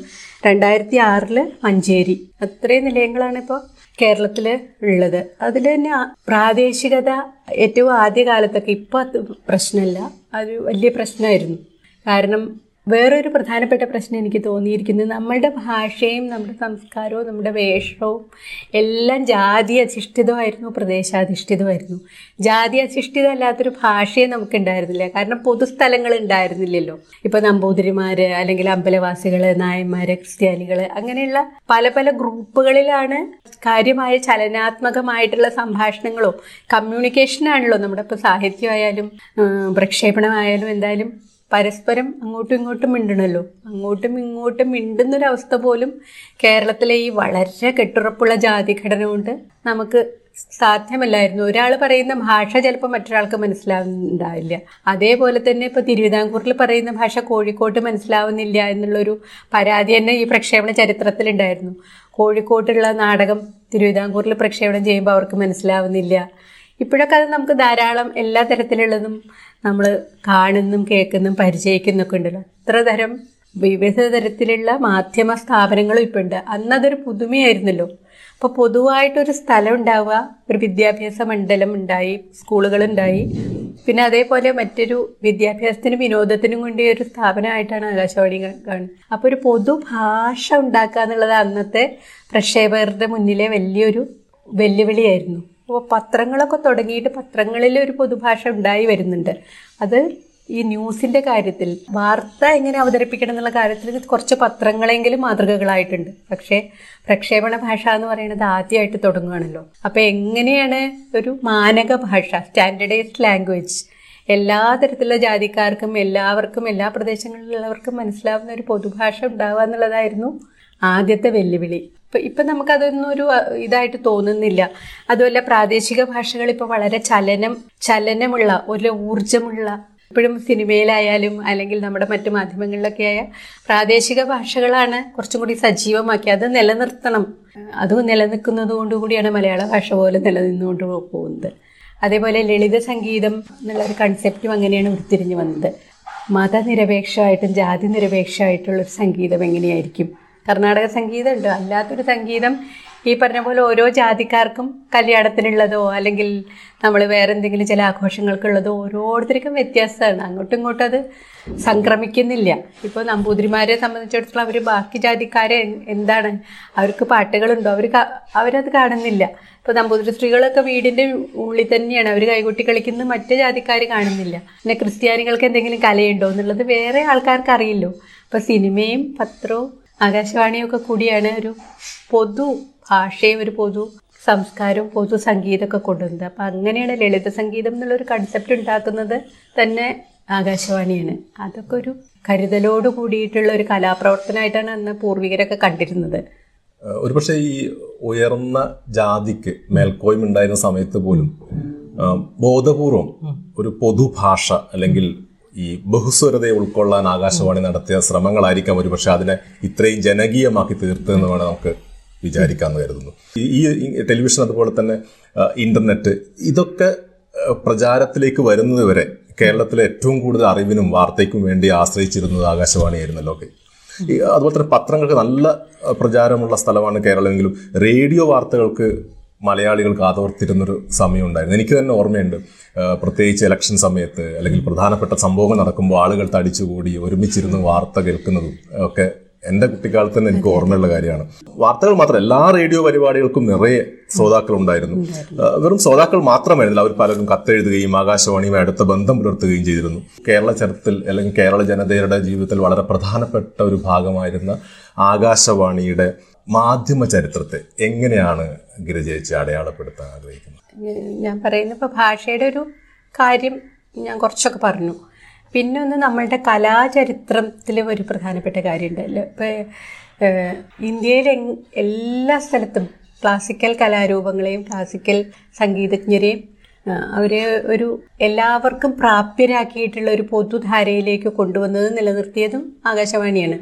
രണ്ടായിരത്തി ആറിൽ മഞ്ചേരി. അത്രയും നിലയങ്ങളാണ് ഇപ്പോൾ കേരളത്തിൽ ഉള്ളത്. അതിൽ തന്നെ പ്രാദേശികത ഏറ്റവും ആദ്യ കാലത്തൊക്കെ ഇപ്പോൾ അത് പ്രശ്നമല്ല അത് വലിയ പ്രശ്നമായിരുന്നു. കാരണം വേറൊരു പ്രധാനപ്പെട്ട പ്രശ്നം എനിക്ക് തോന്നിയിരിക്കുന്നത് നമ്മളുടെ ഭാഷയും നമ്മുടെ സംസ്കാരവും നമ്മുടെ വേഷവും എല്ലാം ജാതി അധിഷ്ഠിതമായിരുന്നു പ്രദേശാധിഷ്ഠിതമായിരുന്നു. ജാതി അധിഷ്ഠിതമല്ലാത്തൊരു ഭാഷയെ നമുക്ക് ഉണ്ടായിരുന്നില്ല കാരണം പൊതുസ്ഥലങ്ങൾ ഉണ്ടായിരുന്നില്ലല്ലോ. ഇപ്പൊ നമ്പൂതിരിമാര് അല്ലെങ്കിൽ അമ്പലവാസികൾ നായന്മാര് ക്രിസ്ത്യാനികൾ അങ്ങനെയുള്ള പല പല ഗ്രൂപ്പുകളിലാണ് കാര്യമായ ചലനാത്മകമായിട്ടുള്ള സംഭാഷണങ്ങളോ കമ്മ്യൂണിക്കേഷനാണല്ലോ നമ്മുടെ ഇപ്പോൾ സാഹിത്യമായാലും പ്രക്ഷേപണമായാലും എന്തായാലും പരസ്പരം അങ്ങോട്ടും ഇങ്ങോട്ടും മിണ്ടണല്ലോ. അങ്ങോട്ടും ഇങ്ങോട്ടും മിണ്ടുന്നൊരവസ്ഥ പോലും കേരളത്തിലെ ഈ വളരെ കെട്ടുറപ്പുള്ള ജാതി ഘടന കൊണ്ട് നമുക്ക് സാധ്യമല്ലായിരുന്നു. ഒരാൾ പറയുന്ന ഭാഷ ചിലപ്പോൾ മറ്റൊരാൾക്ക് മനസ്സിലാവുന്നുണ്ടാവില്ല. അതേപോലെ തന്നെ ഇപ്പോൾ തിരുവിതാംകൂറിൽ പറയുന്ന ഭാഷ കോഴിക്കോട്ട് മനസ്സിലാവുന്നില്ല എന്നുള്ളൊരു പരാതി തന്നെ ഈ പ്രക്ഷേപണ ചരിത്രത്തിലുണ്ടായിരുന്നു. കോഴിക്കോട്ടുള്ള നാടകം തിരുവിതാംകൂറിൽ പ്രക്ഷേപണം ചെയ്യുമ്പോൾ അവർക്ക് മനസ്സിലാവുന്നില്ല. ഇപ്പോഴൊക്കെ അത് നമുക്ക് ധാരാളം എല്ലാ തരത്തിലുള്ളതും നമ്മൾ കാണുന്നും കേൾക്കുന്നും പരിചയിക്കുന്നൊക്കെ ഉണ്ടല്ലോ. ഇത്ര തരം വിവിധ തരത്തിലുള്ള മാധ്യമ സ്ഥാപനങ്ങളും ഇപ്പം ഉണ്ട് അന്നതൊരു പുതുമയായിരുന്നല്ലോ. അപ്പോൾ പൊതുവായിട്ടൊരു സ്ഥലം ഉണ്ടാവുക ഒരു വിദ്യാഭ്യാസ മണ്ഡലം ഉണ്ടായി സ്കൂളുകളുണ്ടായി. പിന്നെ അതേപോലെ മറ്റൊരു വിദ്യാഭ്യാസത്തിനും വിനോദത്തിനും വേണ്ടി ഒരു സ്ഥാപനമായിട്ടാണ് ആകാശവാണി കാണുന്നത്. അപ്പോൾ ഒരു പൊതുഭാഷ ഉണ്ടാക്കുക എന്നുള്ളത് അന്നത്തെ പ്രക്ഷേപകരുടെ മുന്നിലെ വലിയൊരു വെല്ലുവിളിയായിരുന്നു. അപ്പോൾ പത്രങ്ങളൊക്കെ തുടങ്ങിയിട്ട് പത്രങ്ങളിൽ ഒരു പൊതുഭാഷ ഉണ്ടായി വരുന്നുണ്ട്. അത് ഈ ന്യൂസിന്റെ കാര്യത്തിൽ വാർത്ത എങ്ങനെ അവതരിപ്പിക്കണം എന്നുള്ള കാര്യത്തിൽ കുറച്ച് പത്രങ്ങളെങ്കിലും മാതൃകകളായിട്ടുണ്ട്. പക്ഷേ പ്രക്ഷേപണ ഭാഷ എന്ന് പറയുന്നത് ആദ്യമായിട്ട് തുടങ്ങുകയാണല്ലോ അപ്പോൾ എങ്ങനെയാണ് ഒരു മാനക ഭാഷ സ്റ്റാൻഡർഡൈസ്ഡ് ലാംഗ്വേജ് എല്ലാ തരത്തിലുള്ള ജാതിക്കാർക്കും എല്ലാവർക്കും എല്ലാ പ്രദേശങ്ങളിലുള്ളവർക്കും മനസ്സിലാവുന്ന ഒരു പൊതുഭാഷ ഉണ്ടാവുക എന്നുള്ളതായിരുന്നു ആദ്യത്തെ വെല്ലുവിളി. ഇപ്പം നമുക്കതൊന്നും ഒരു ഇതായിട്ട് തോന്നുന്നില്ല. അതുമല്ല പ്രാദേശിക ഭാഷകൾ ഇപ്പോൾ വളരെ ചലനം ചലനമുള്ള ഒരു ഊർജമുള്ള ഇപ്പോഴും സിനിമയിലായാലും അല്ലെങ്കിൽ നമ്മുടെ മറ്റു മാധ്യമങ്ങളിലൊക്കെ ആയ പ്രാദേശിക ഭാഷകളാണ് കുറച്ചും കൂടി സജീവമാക്കി അത് നിലനിർത്തണം. അത് നിലനിൽക്കുന്നത് കൊണ്ടുകൂടിയാണ് മലയാള ഭാഷ പോലെ നിലനിന്നുകൊണ്ട് പോകുന്നത്. അതേപോലെ ലളിത സംഗീതം എന്നുള്ള ഒരു കൺസെപ്റ്റും അങ്ങനെയാണ് ഉരുത്തിരിഞ്ഞു വന്നത്. മതനിരപേക്ഷമായിട്ടും ജാതി നിരപേക്ഷമായിട്ടുള്ളൊരു സംഗീതം എങ്ങനെയായിരിക്കും? കർണാടക സംഗീതം ഉണ്ട് അല്ലാത്തൊരു സംഗീതം ഈ പറഞ്ഞ പോലെ ഓരോ ജാതിക്കാർക്കും കല്യാണത്തിനുള്ളതോ അല്ലെങ്കിൽ നമ്മൾ വേറെ എന്തെങ്കിലും ചില ആഘോഷങ്ങൾക്കുള്ളതോ ഓരോരുത്തർക്കും വ്യത്യാസമാണ്. അങ്ങോട്ടും ഇങ്ങോട്ടും അത് സംക്രമിക്കുന്നില്ല. ഇപ്പോൾ നമ്പൂതിരിമാരെ സംബന്ധിച്ചിടത്തോളം അവർ ബാക്കി ജാതിക്കാരെ എന്താണ്? അവർക്ക് പാട്ടുകളുണ്ടോ? അവർ അവരത് കാണുന്നില്ല. ഇപ്പോൾ നമ്പൂതിരി സ്ത്രീകളൊക്കെ വീടിന്റെ ഉള്ളിൽ തന്നെയാണ്. അവർ കൈകൊട്ടി കളിക്കുന്നത് മറ്റ് ജാതിക്കാർ കാണുന്നില്ല. പിന്നെ ക്രിസ്ത്യാനികൾക്ക് എന്തെങ്കിലും കലയുണ്ടോ എന്നുള്ളത് വേറെ ആൾക്കാർക്ക് അറിയില്ലോ. അപ്പോൾ സിനിമയും പത്രവും ആകാശവാണിയും ഒക്കെ കൂടിയാണ് ഒരു പൊതു ഭാഷയും ഒരു പൊതു സംസ്കാരവും പൊതു സംഗീതമൊക്കെ കൊണ്ടുവന്നത്. അപ്പം അങ്ങനെയാണ് ലളിത സംഗീതം എന്നുള്ളൊരു കൺസെപ്റ്റ് ഉണ്ടാക്കുന്നത് തന്നെ ആകാശവാണിയാണ്. അതൊക്കെ ഒരു കരുതലോട് കൂടിയിട്ടുള്ള ഒരു കലാപ്രവർത്തനമായിട്ടാണ് അന്ന് പൂർവികരൊക്കെ കണ്ടിരുന്നത്. ഒരുപക്ഷെ ഈ ഉയർന്ന ജാതിക്ക് മേൽക്കോയ്മ ഉണ്ടായിരുന്ന സമയത്ത് പോലും ബോധപൂർവം ഒരു പൊതുഭാഷ അല്ലെങ്കിൽ ഈ ബഹുസ്വരതയെ ഉൾക്കൊള്ളാൻ ആകാശവാണി നടത്തിയ ശ്രമങ്ങളായിരിക്കാം ഒരുപക്ഷെ അതിനെ ഇത്രയും ജനകീയമാക്കി തീർത്തതെന്ന് വേണം നമുക്ക് വിചാരിക്കാമെന്ന് കരുതുന്നു. ഈ ടെലിവിഷൻ അതുപോലെ തന്നെ ഇന്റർനെറ്റ് ഇതൊക്കെ പ്രചാരത്തിലേക്ക് വരുന്നത് വരെ കേരളത്തിലെ ഏറ്റവും കൂടുതൽ അറിവിനും വാർത്തയ്ക്കും വേണ്ടി ആശ്രയിച്ചിരുന്നത് ആകാശവാണിയായിരുന്നല്ലോ ഒക്കെ. അതുപോലെ തന്നെ പത്രങ്ങൾക്ക് നല്ല പ്രചാരമുള്ള സ്ഥലമാണ് കേരളമെങ്കിലും റേഡിയോ വാർത്തകൾക്ക് മലയാളികൾ കാതോർത്തിരുന്നൊരു സമയം ഉണ്ടായിരുന്നു എനിക്ക് തന്നെ ഓർമ്മയുണ്ട് പ്രത്യേകിച്ച് ഇലക്ഷൻ സമയത്ത് അല്ലെങ്കിൽ പ്രധാനപ്പെട്ട സംഭവങ്ങൾ നടക്കുമ്പോൾ ആളുകൾ തടിച്ചുകൂടി ഒരുമിച്ചിരുന്ന് വാർത്ത കേൾക്കുന്നതും ഒക്കെ എന്റെ കുട്ടിക്കാലത്ത് തന്നെ എനിക്ക് ഓർമ്മയുള്ള കാര്യമാണ്. വാർത്തകൾ മാത്രം എല്ലാ റേഡിയോ പരിപാടികൾക്കും നിറയെ ശ്രോതാക്കൾ ഉണ്ടായിരുന്നു വെറും ശ്രോതാക്കൾ മാത്രമായിരുന്നില്ല അവർ പലരും കത്തെഴുതുകയും ആകാശവാണിയുമായി അടുത്ത ബന്ധം പുലർത്തുകയും ചെയ്തിരുന്നു. കേരള ചരിത്രത്തിൽ അല്ലെങ്കിൽ കേരള ജനതയുടെ ജീവിതത്തിൽ വളരെ പ്രധാനപ്പെട്ട ഒരു ഭാഗമായിരുന്ന ആകാശവാണിയുടെ മാധ്യമ ചരിത്രത്തെ എങ്ങനെയാണ് ഗിരിജയിച്ച് അടയാളപ്പെടുത്താൻ ആഗ്രഹിക്കുന്നത് ഞാൻ പറയുന്ന ഇപ്പോൾ ഭാഷയുടെ ഒരു കാര്യം ഞാൻ കുറച്ചൊക്കെ പറഞ്ഞു. പിന്നെ ഒന്ന് നമ്മളുടെ കലാചരിത്രത്തിൽ ഒരു പ്രധാനപ്പെട്ട കാര്യമുണ്ടല്ലോ ഇപ്പോൾ ഇന്ത്യയിലെ എല്ലാ സ്ഥലത്തും ക്ലാസിക്കൽ കലാരൂപങ്ങളെയും ക്ലാസിക്കൽ സംഗീതജ്ഞരെയും അവർ ഒരു എല്ലാവർക്കും പ്രാപ്യരാക്കിയിട്ടുള്ള ഒരു പൊതുധാരയിലേക്ക് കൊണ്ടുവന്നത് നിലനിർത്തിയതും ആകാശവാണിയാണ്.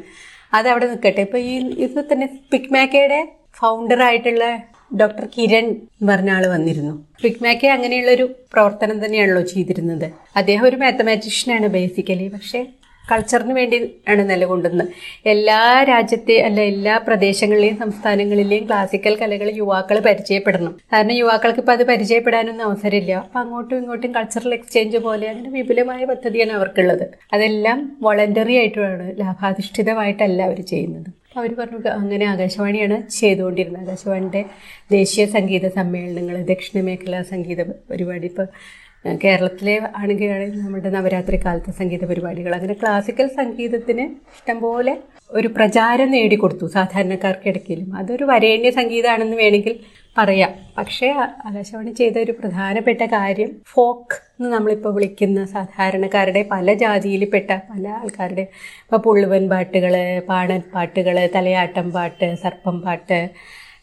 അതവിടെ നിൽക്കട്ടെ ഇപ്പോൾ ഈ ഇത് തന്നെ പിക്മാക്കയുടെ ഫൗണ്ടറായിട്ടുള്ള ഡോക്ടർ കിരൺ പറഞ്ഞ ആൾ വന്നിരുന്നു. പിക്മാക്കെ അങ്ങനെയുള്ളൊരു പ്രവർത്തനം തന്നെയാണല്ലോ ചെയ്തിരുന്നത്. അദ്ദേഹം ഒരു മാത്തമാറ്റീഷ്യനാണ് ബേസിക്കലി പക്ഷേ കൾച്ചറിന് വേണ്ടി ആണ് നിലകൊണ്ടുന്നത്. എല്ലാ രാജ്യത്തെ അല്ല എല്ലാ പ്രദേശങ്ങളിലെയും സംസ്ഥാനങ്ങളിലെയും ക്ലാസിക്കൽ കലകൾ യുവാക്കൾ പരിചയപ്പെടണം. കാരണം യുവാക്കൾക്ക് ഇപ്പം അത് പരിചയപ്പെടാനൊന്നും അവസരമില്ല. അപ്പം അങ്ങോട്ടും ഇങ്ങോട്ടും കൾച്ചറൽ എക്സ്ചേഞ്ച് പോലെ അങ്ങനെ വിപുലമായ പദ്ധതിയാണ് അവർക്കുള്ളത്. അതെല്ലാം വോളണ്ടറി ആയിട്ടുമാണ് ലാഭാധിഷ്ഠിതമായിട്ടല്ല അവർ ചെയ്യുന്നത്. അവർ പറഞ്ഞു അങ്ങനെ ആകാശവാണിയാണ് ചെയ്തുകൊണ്ടിരുന്നത്. ആകാശവാണിയുടെ ദേശീയ സംഗീത സമ്മേളനങ്ങൾ ദക്ഷിണ മേഖലാ സംഗീത പരിപാടി ഇപ്പോൾ കേരളത്തിലെ ആണെങ്കിൽ നമ്മുടെ നവരാത്രി കാലത്തെ സംഗീത പരിപാടികൾ. അങ്ങനെ ക്ലാസിക്കൽ സംഗീതത്തിന് ഇഷ്ടംപോലെ ഒരു പ്രചാരം നേടിക്കൊടുത്തു സാധാരണക്കാർക്കിടയ്ക്കിലും അതൊരു വരേണ്യ സംഗീതമാണെന്ന് വേണമെങ്കിൽ പറയാം. പക്ഷേ ആകാശവാണി ചെയ്ത ഒരു പ്രധാനപ്പെട്ട കാര്യം ഫോക്ക് എന്ന് നമ്മളിപ്പോൾ വിളിക്കുന്ന സാധാരണക്കാരുടെ പല ജാതിയിൽപ്പെട്ട പല ആൾക്കാരുടെ ഇപ്പോൾ പുള്ളുവൻ പാട്ടുകൾ പാണൻ പാട്ടുകൾ തലയാട്ടം പാട്ട് സർപ്പം പാട്ട്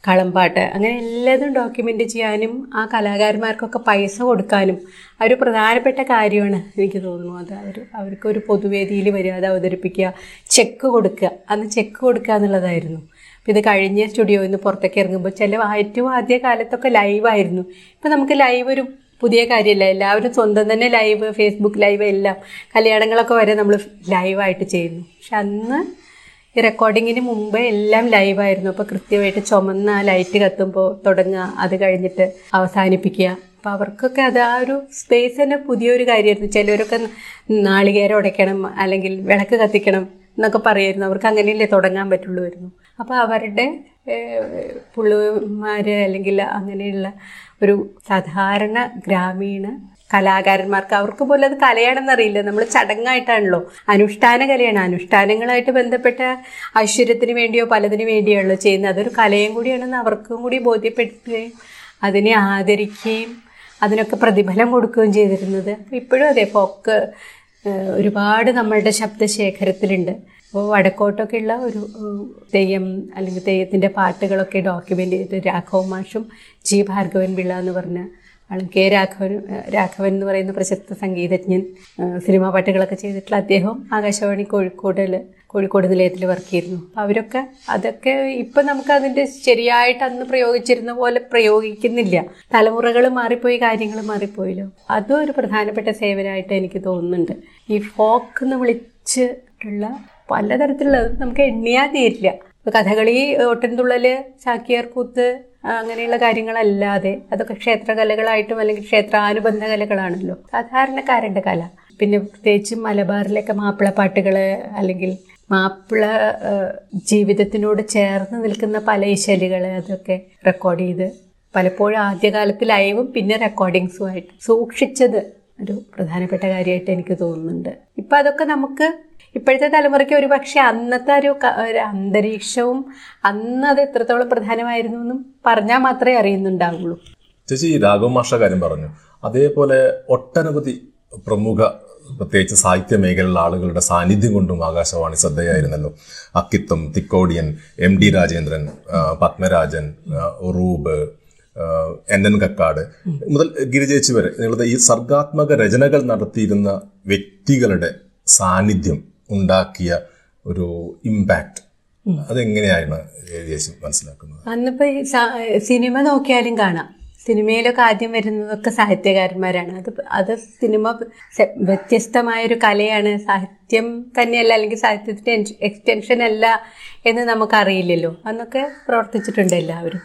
കളംപാട്ട് അങ്ങനെ എല്ലാതും ഡോക്യുമെന്റ് ചെയ്യാനും ആ കലാകാരന്മാർക്കൊക്കെ പൈസ കൊടുക്കാനും ഒരു പ്രധാനപ്പെട്ട കാര്യമാണ് എനിക്ക് തോന്നുന്നു അത് അവർ അവർക്കൊരു പൊതുവേദിയിൽ വരിക അവതരിപ്പിക്കുക ചെക്ക് കൊടുക്കുക. അന്ന് ചെക്ക് കൊടുക്കുക എന്നുള്ളതായിരുന്നു. ഇത് കഴിഞ്ഞ സ്റ്റുഡിയോയിൽ നിന്ന് പുറത്തേക്ക് ഇറങ്ങുമ്പോൾ ചില ഏറ്റവും ആദ്യ കാലത്തൊക്കെ ലൈവായിരുന്നു ഇപ്പം നമുക്ക് ലൈവ് ഒരു പുതിയ കാര്യമല്ല എല്ലാവരും സ്വന്തം തന്നെ ലൈവ് ഫേസ്ബുക്ക് ലൈവ് എല്ലാം കല്യാണങ്ങളൊക്കെ വരെ നമ്മൾ ലൈവായിട്ട് ചെയ്യുന്നു. പക്ഷെ അന്ന് ഈ റെക്കോർഡിങ്ങിന് മുമ്പേ എല്ലാം ലൈവായിരുന്നു അപ്പോൾ കൃത്യമായിട്ട് ചുമന്ന ലൈറ്റ് കത്തുമ്പോൾ തുടങ്ങുക അത് കഴിഞ്ഞിട്ട് അവസാനിപ്പിക്കുക. അപ്പോൾ അവർക്കൊക്കെ അത് ആ ഒരു സ്പേസ് തന്നെ പുതിയൊരു കാര്യമായിരുന്നു. ചിലവരൊക്കെ നാളികേരം ഉടയ്ക്കണം അല്ലെങ്കിൽ വിളക്ക് കത്തിക്കണം എന്നൊക്കെ പറയുമായിരുന്നു അവർക്ക് അങ്ങനെയല്ലേ തുടങ്ങാൻ പറ്റുള്ളൂമായിരുന്നു അപ്പോൾ അവരുടെ പുള്ളിമാർ അല്ലെങ്കിൽ അങ്ങനെയുള്ള ഒരു സാധാരണ ഗ്രാമീണ കലാകാരന്മാർക്ക് അവർക്ക് പോലും അത് കലയാണെന്നറിയില്ല. നമ്മൾ ചടങ്ങായിട്ടാണല്ലോ. അനുഷ്ഠാന കലയാണ്. അനുഷ്ഠാനങ്ങളായിട്ട് ബന്ധപ്പെട്ട ഐശ്വര്യത്തിന് വേണ്ടിയോ പലതിനു വേണ്ടിയാണല്ലോ ചെയ്യുന്നത്. അതൊരു കലയും കൂടിയാണെന്ന് അവർക്കും കൂടി ബോധ്യപ്പെടുത്തുകയും അതിനെ ആദരിക്കുകയും അതിനൊക്കെ പ്രതിഫലം കൊടുക്കുകയും ചെയ്തിരുന്നത്. ഇപ്പോഴും അതെ ഫോക്ക് ഒരുപാട് നമ്മളുടെ ശബ്ദശേഖരത്തിലുണ്ട്. അപ്പോൾ വടക്കോട്ടൊക്കെയുള്ള ഒരു തെയ്യം അല്ലെങ്കിൽ തെയ്യത്തിന്റെ പാട്ടുകളൊക്കെ ഡോക്യുമെന്റ് ചെയ്ത് രാഘവ മാഷും ജി ഭാർഗവൻ പിള്ള എന്ന് പറഞ്ഞ ആളും കെ രാഘവൻ രാഘവൻ എന്ന് പറയുന്ന പ്രശസ്ത സംഗീതജ്ഞൻ സിനിമാ പാട്ടുകളൊക്കെ ചെയ്തിട്ടുള്ള അദ്ദേഹം ആകാശവാണി കോഴിക്കോടിൽ കോഴിക്കോട് നിലയത്തിൽ വർക്ക് ചെയ്തിരുന്നു. അവരൊക്കെ അതൊക്കെ ഇപ്പം നമുക്ക് അതിന്റെ ശരിയായിട്ട് അന്ന് പ്രയോഗിച്ചിരുന്ന പോലെ പ്രയോഗിക്കുന്നില്ല. തലമുറകൾ മാറിപ്പോയി കാര്യങ്ങൾ മാറിപ്പോയല്ലോ. അതും ഒരു പ്രധാനപ്പെട്ട സേവനമായിട്ട് എനിക്ക് തോന്നുന്നുണ്ട്. ഈ ഫോക്ക് എന്ന് വിളിച്ചിട്ടുള്ള പലതരത്തിലുള്ള നമുക്ക് എണ്ണിയാൽ തീരില്ല. കഥകളി ഓട്ടൻതുള്ളൽ ചാക്യാർ കൂത്ത് അങ്ങനെയുള്ള കാര്യങ്ങളല്ലാതെ അതൊക്കെ ക്ഷേത്രകലകളായിട്ടും അല്ലെങ്കിൽ ക്ഷേത്രാനുബന്ധ കലകളാണല്ലോ. സാധാരണക്കാരന്റെ കല. പിന്നെ പ്രത്യേകിച്ചും മലബാറിലൊക്കെ മാപ്പിളപ്പാട്ടുകൾ അല്ലെങ്കിൽ മാപ്പിള ജീവിതത്തിനോട് ചേർന്ന് നിൽക്കുന്ന പല ശൈലികൾ അതൊക്കെ റെക്കോർഡ് ചെയ്ത് പലപ്പോഴും ആദ്യകാലത്ത് ലൈവും പിന്നെ റെക്കോർഡിങ്സുമായിട്ട് സൂക്ഷിച്ചത് ഒരു പ്രധാനപ്പെട്ട കാര്യമായിട്ട് എനിക്ക് തോന്നുന്നുണ്ട്. ഇപ്പം അതൊക്കെ നമുക്ക് ഇപ്പോഴത്തെ തലമുറയ്ക്ക് ഒരു പക്ഷേ അന്നത്തെ ഒരു അന്തരീക്ഷവും അന്ന് അത് എത്രത്തോളം പ്രധാനമായിരുന്നു എന്നും പറഞ്ഞാൽ മാത്രമേ അറിയുന്നുണ്ടാവുള്ളൂ. ചേച്ചി രാഘവ മാഷ കാര്യം പറഞ്ഞു. അതേപോലെ ഒട്ടനവധി പ്രമുഖ പ്രത്യേകിച്ച് സാഹിത്യ മേഖലയിലുള്ള ആളുകളുടെ സാന്നിധ്യം കൊണ്ടും Akashvani ശ്രദ്ധയായിരുന്നല്ലോ. Akkitham Thikkodiyan M D Rajendran Padmarajan Roob N N Kakkad. മുതൽ ഗിരിജേച്ചി വരെ നിങ്ങളുടെ ഈ സർഗാത്മക രചനകൾ നടത്തിയിരുന്ന വ്യക്തികളുടെ സാന്നിധ്യം ഉണ്ടാക്കിയ ഒരു ഇമ്പാക്ട് അതെങ്ങനെയാണ് മനസ്സിലാക്കുന്നത്? അന്നിപ്പോ സിനിമ നോക്കിയാലും കാണാം. സിനിമയിലൊക്കെ ആദ്യം വരുന്നതൊക്കെ സാഹിത്യകാരന്മാരാണ്. അത് അത് സിനിമ വ്യത്യസ്തമായൊരു കലയാണ്. സാഹിത്യം തന്നെയല്ല അല്ലെങ്കിൽ സാഹിത്യത്തിന്റെ എക്സ്റ്റൻഷൻ അല്ല എന്ന് നമുക്കറിയില്ലല്ലോ. അന്നൊക്കെ പ്രവർത്തിച്ചിട്ടുണ്ട് എല്ലാവരും.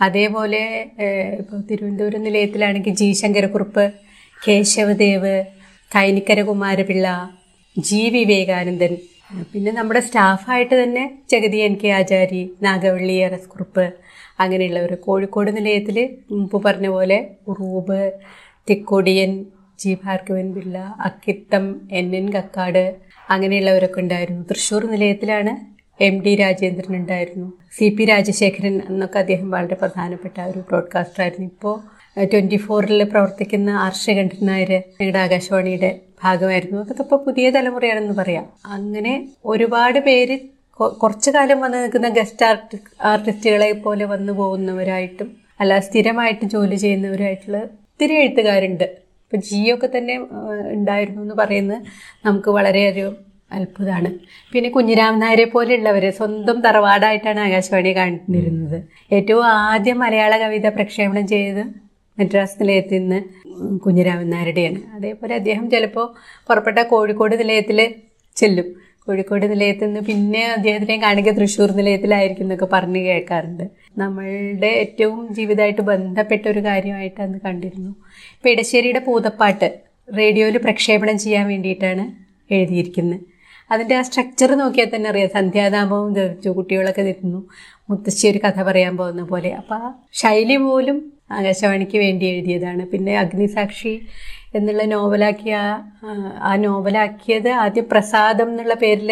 അതേപോലെ ഇപ്പോൾ തിരുവനന്തപുരം നിലയത്തിലാണെങ്കിൽ ജി ശങ്കരക്കുറുപ്പ് കേശവദേവ് കൈനിക്കര കുമാരപിള്ള ജി വിവേകാനന്ദൻ. പിന്നെ നമ്മുടെ സ്റ്റാഫായിട്ട് തന്നെ Jagathy N K Achari Nagavalli R S Kurup അങ്ങനെയുള്ളവർ കോഴിക്കോട് നിലയത്തിൽ മുമ്പ് പറഞ്ഞ പോലെ Roob Thikkodiyan G Bhargavan Pillai Akkitham N N Kakkad അങ്ങനെയുള്ളവരൊക്കെ ഉണ്ടായിരുന്നു. തൃശ്ശൂർ നിലയത്തിലാണ് എം ഡി രാജേന്ദ്രൻ ഉണ്ടായിരുന്നു. സി പി രാജശേഖരൻ എന്നൊക്കെ അദ്ദേഹം വളരെ പ്രധാനപ്പെട്ട ഒരു ബ്രോഡ്കാസ്റ്റർ ആയിരുന്നു ഇപ്പോൾ ട്വന്റി ഫോറിൽ പ്രവർത്തിക്കുന്ന ആർഷകണ്ഠൻ നായർ ഞങ്ങളുടെ ആകാശവാണിയുടെ ഭാഗമായിരുന്നു. അതൊക്കെ ഇപ്പോൾ പുതിയ തലമുറയാണെന്ന് പറയാം. അങ്ങനെ ഒരുപാട് പേര് കുറച്ചു കാലം വന്ന് നിൽക്കുന്ന ഗസ്റ്റ് ആർട്ടി ആർട്ടിസ്റ്റുകളെ പോലെ വന്നു പോകുന്നവരായിട്ടും അല്ല സ്ഥിരമായിട്ട് ജോലി ചെയ്യുന്നവരായിട്ടുള്ള ഒത്തിരി എഴുത്തുകാരുണ്ട്. ഇപ്പം ജിയൊക്കെ തന്നെ ഉണ്ടായിരുന്നു എന്ന് പറയുന്നത് നമുക്ക് വളരെയധികം അത്ഭുതമാണ്. പിന്നെ കുഞ്ഞിരാമൻ നായരെ പോലെയുള്ളവർ സ്വന്തം തറവാടായിട്ടാണ് ആകാശവാണി കണ്ടിരുന്നത്. ഏറ്റവും ആദ്യം മലയാള കവിത പ്രക്ഷേപണം ചെയ്തത് മദ്രാസ് നിലയത്തിൽ നിന്ന് കുഞ്ഞിരാമൻ നായരുടെയാണ്. അതേപോലെ അദ്ദേഹം ചിലപ്പോൾ പുറപ്പെട്ട കോഴിക്കോട് നിലയത്തിൽ ചെല്ലും. കോഴിക്കോട് നിലയത്തിൽ നിന്ന് പിന്നെ അദ്ദേഹത്തിനെ കാണുക തൃശ്ശൂർ നിലയത്തിലായിരിക്കും എന്നൊക്കെ പറഞ്ഞ് കേൾക്കാറുണ്ട്. നമ്മളുടെ ഏറ്റവും ജീവിതമായിട്ട് ബന്ധപ്പെട്ട ഒരു കാര്യമായിട്ട് അന്ന് കണ്ടിരുന്നു. ഇപ്പം ഇടശ്ശേരിയുടെ പൂതപ്പാട്ട് റേഡിയോയിൽ പ്രക്ഷേപണം ചെയ്യാൻ വേണ്ടിയിട്ടാണ് എഴുതിയിരിക്കുന്നത്. അതിന്റെ ആ സ്ട്രക്ചർ നോക്കിയാൽ തന്നെ അറിയാം. സന്ധ്യാതാപവും ധരിച്ചു കുട്ടികളൊക്കെ നിൽക്കുന്നു. മുത്തശ്ശി ഒരു കഥ പറയാൻ പോകുന്ന പോലെ. അപ്പോൾ ആ ശൈലി പോലും ആകാശവാണിക്ക് വേണ്ടി എഴുതിയതാണ്. പിന്നെ അഗ്നിസാക്ഷി എന്നുള്ള നോവലാക്കിയ ആ, നോവലാക്കിയത് ആദ്യം പ്രസാദം എന്നുള്ള പേരിൽ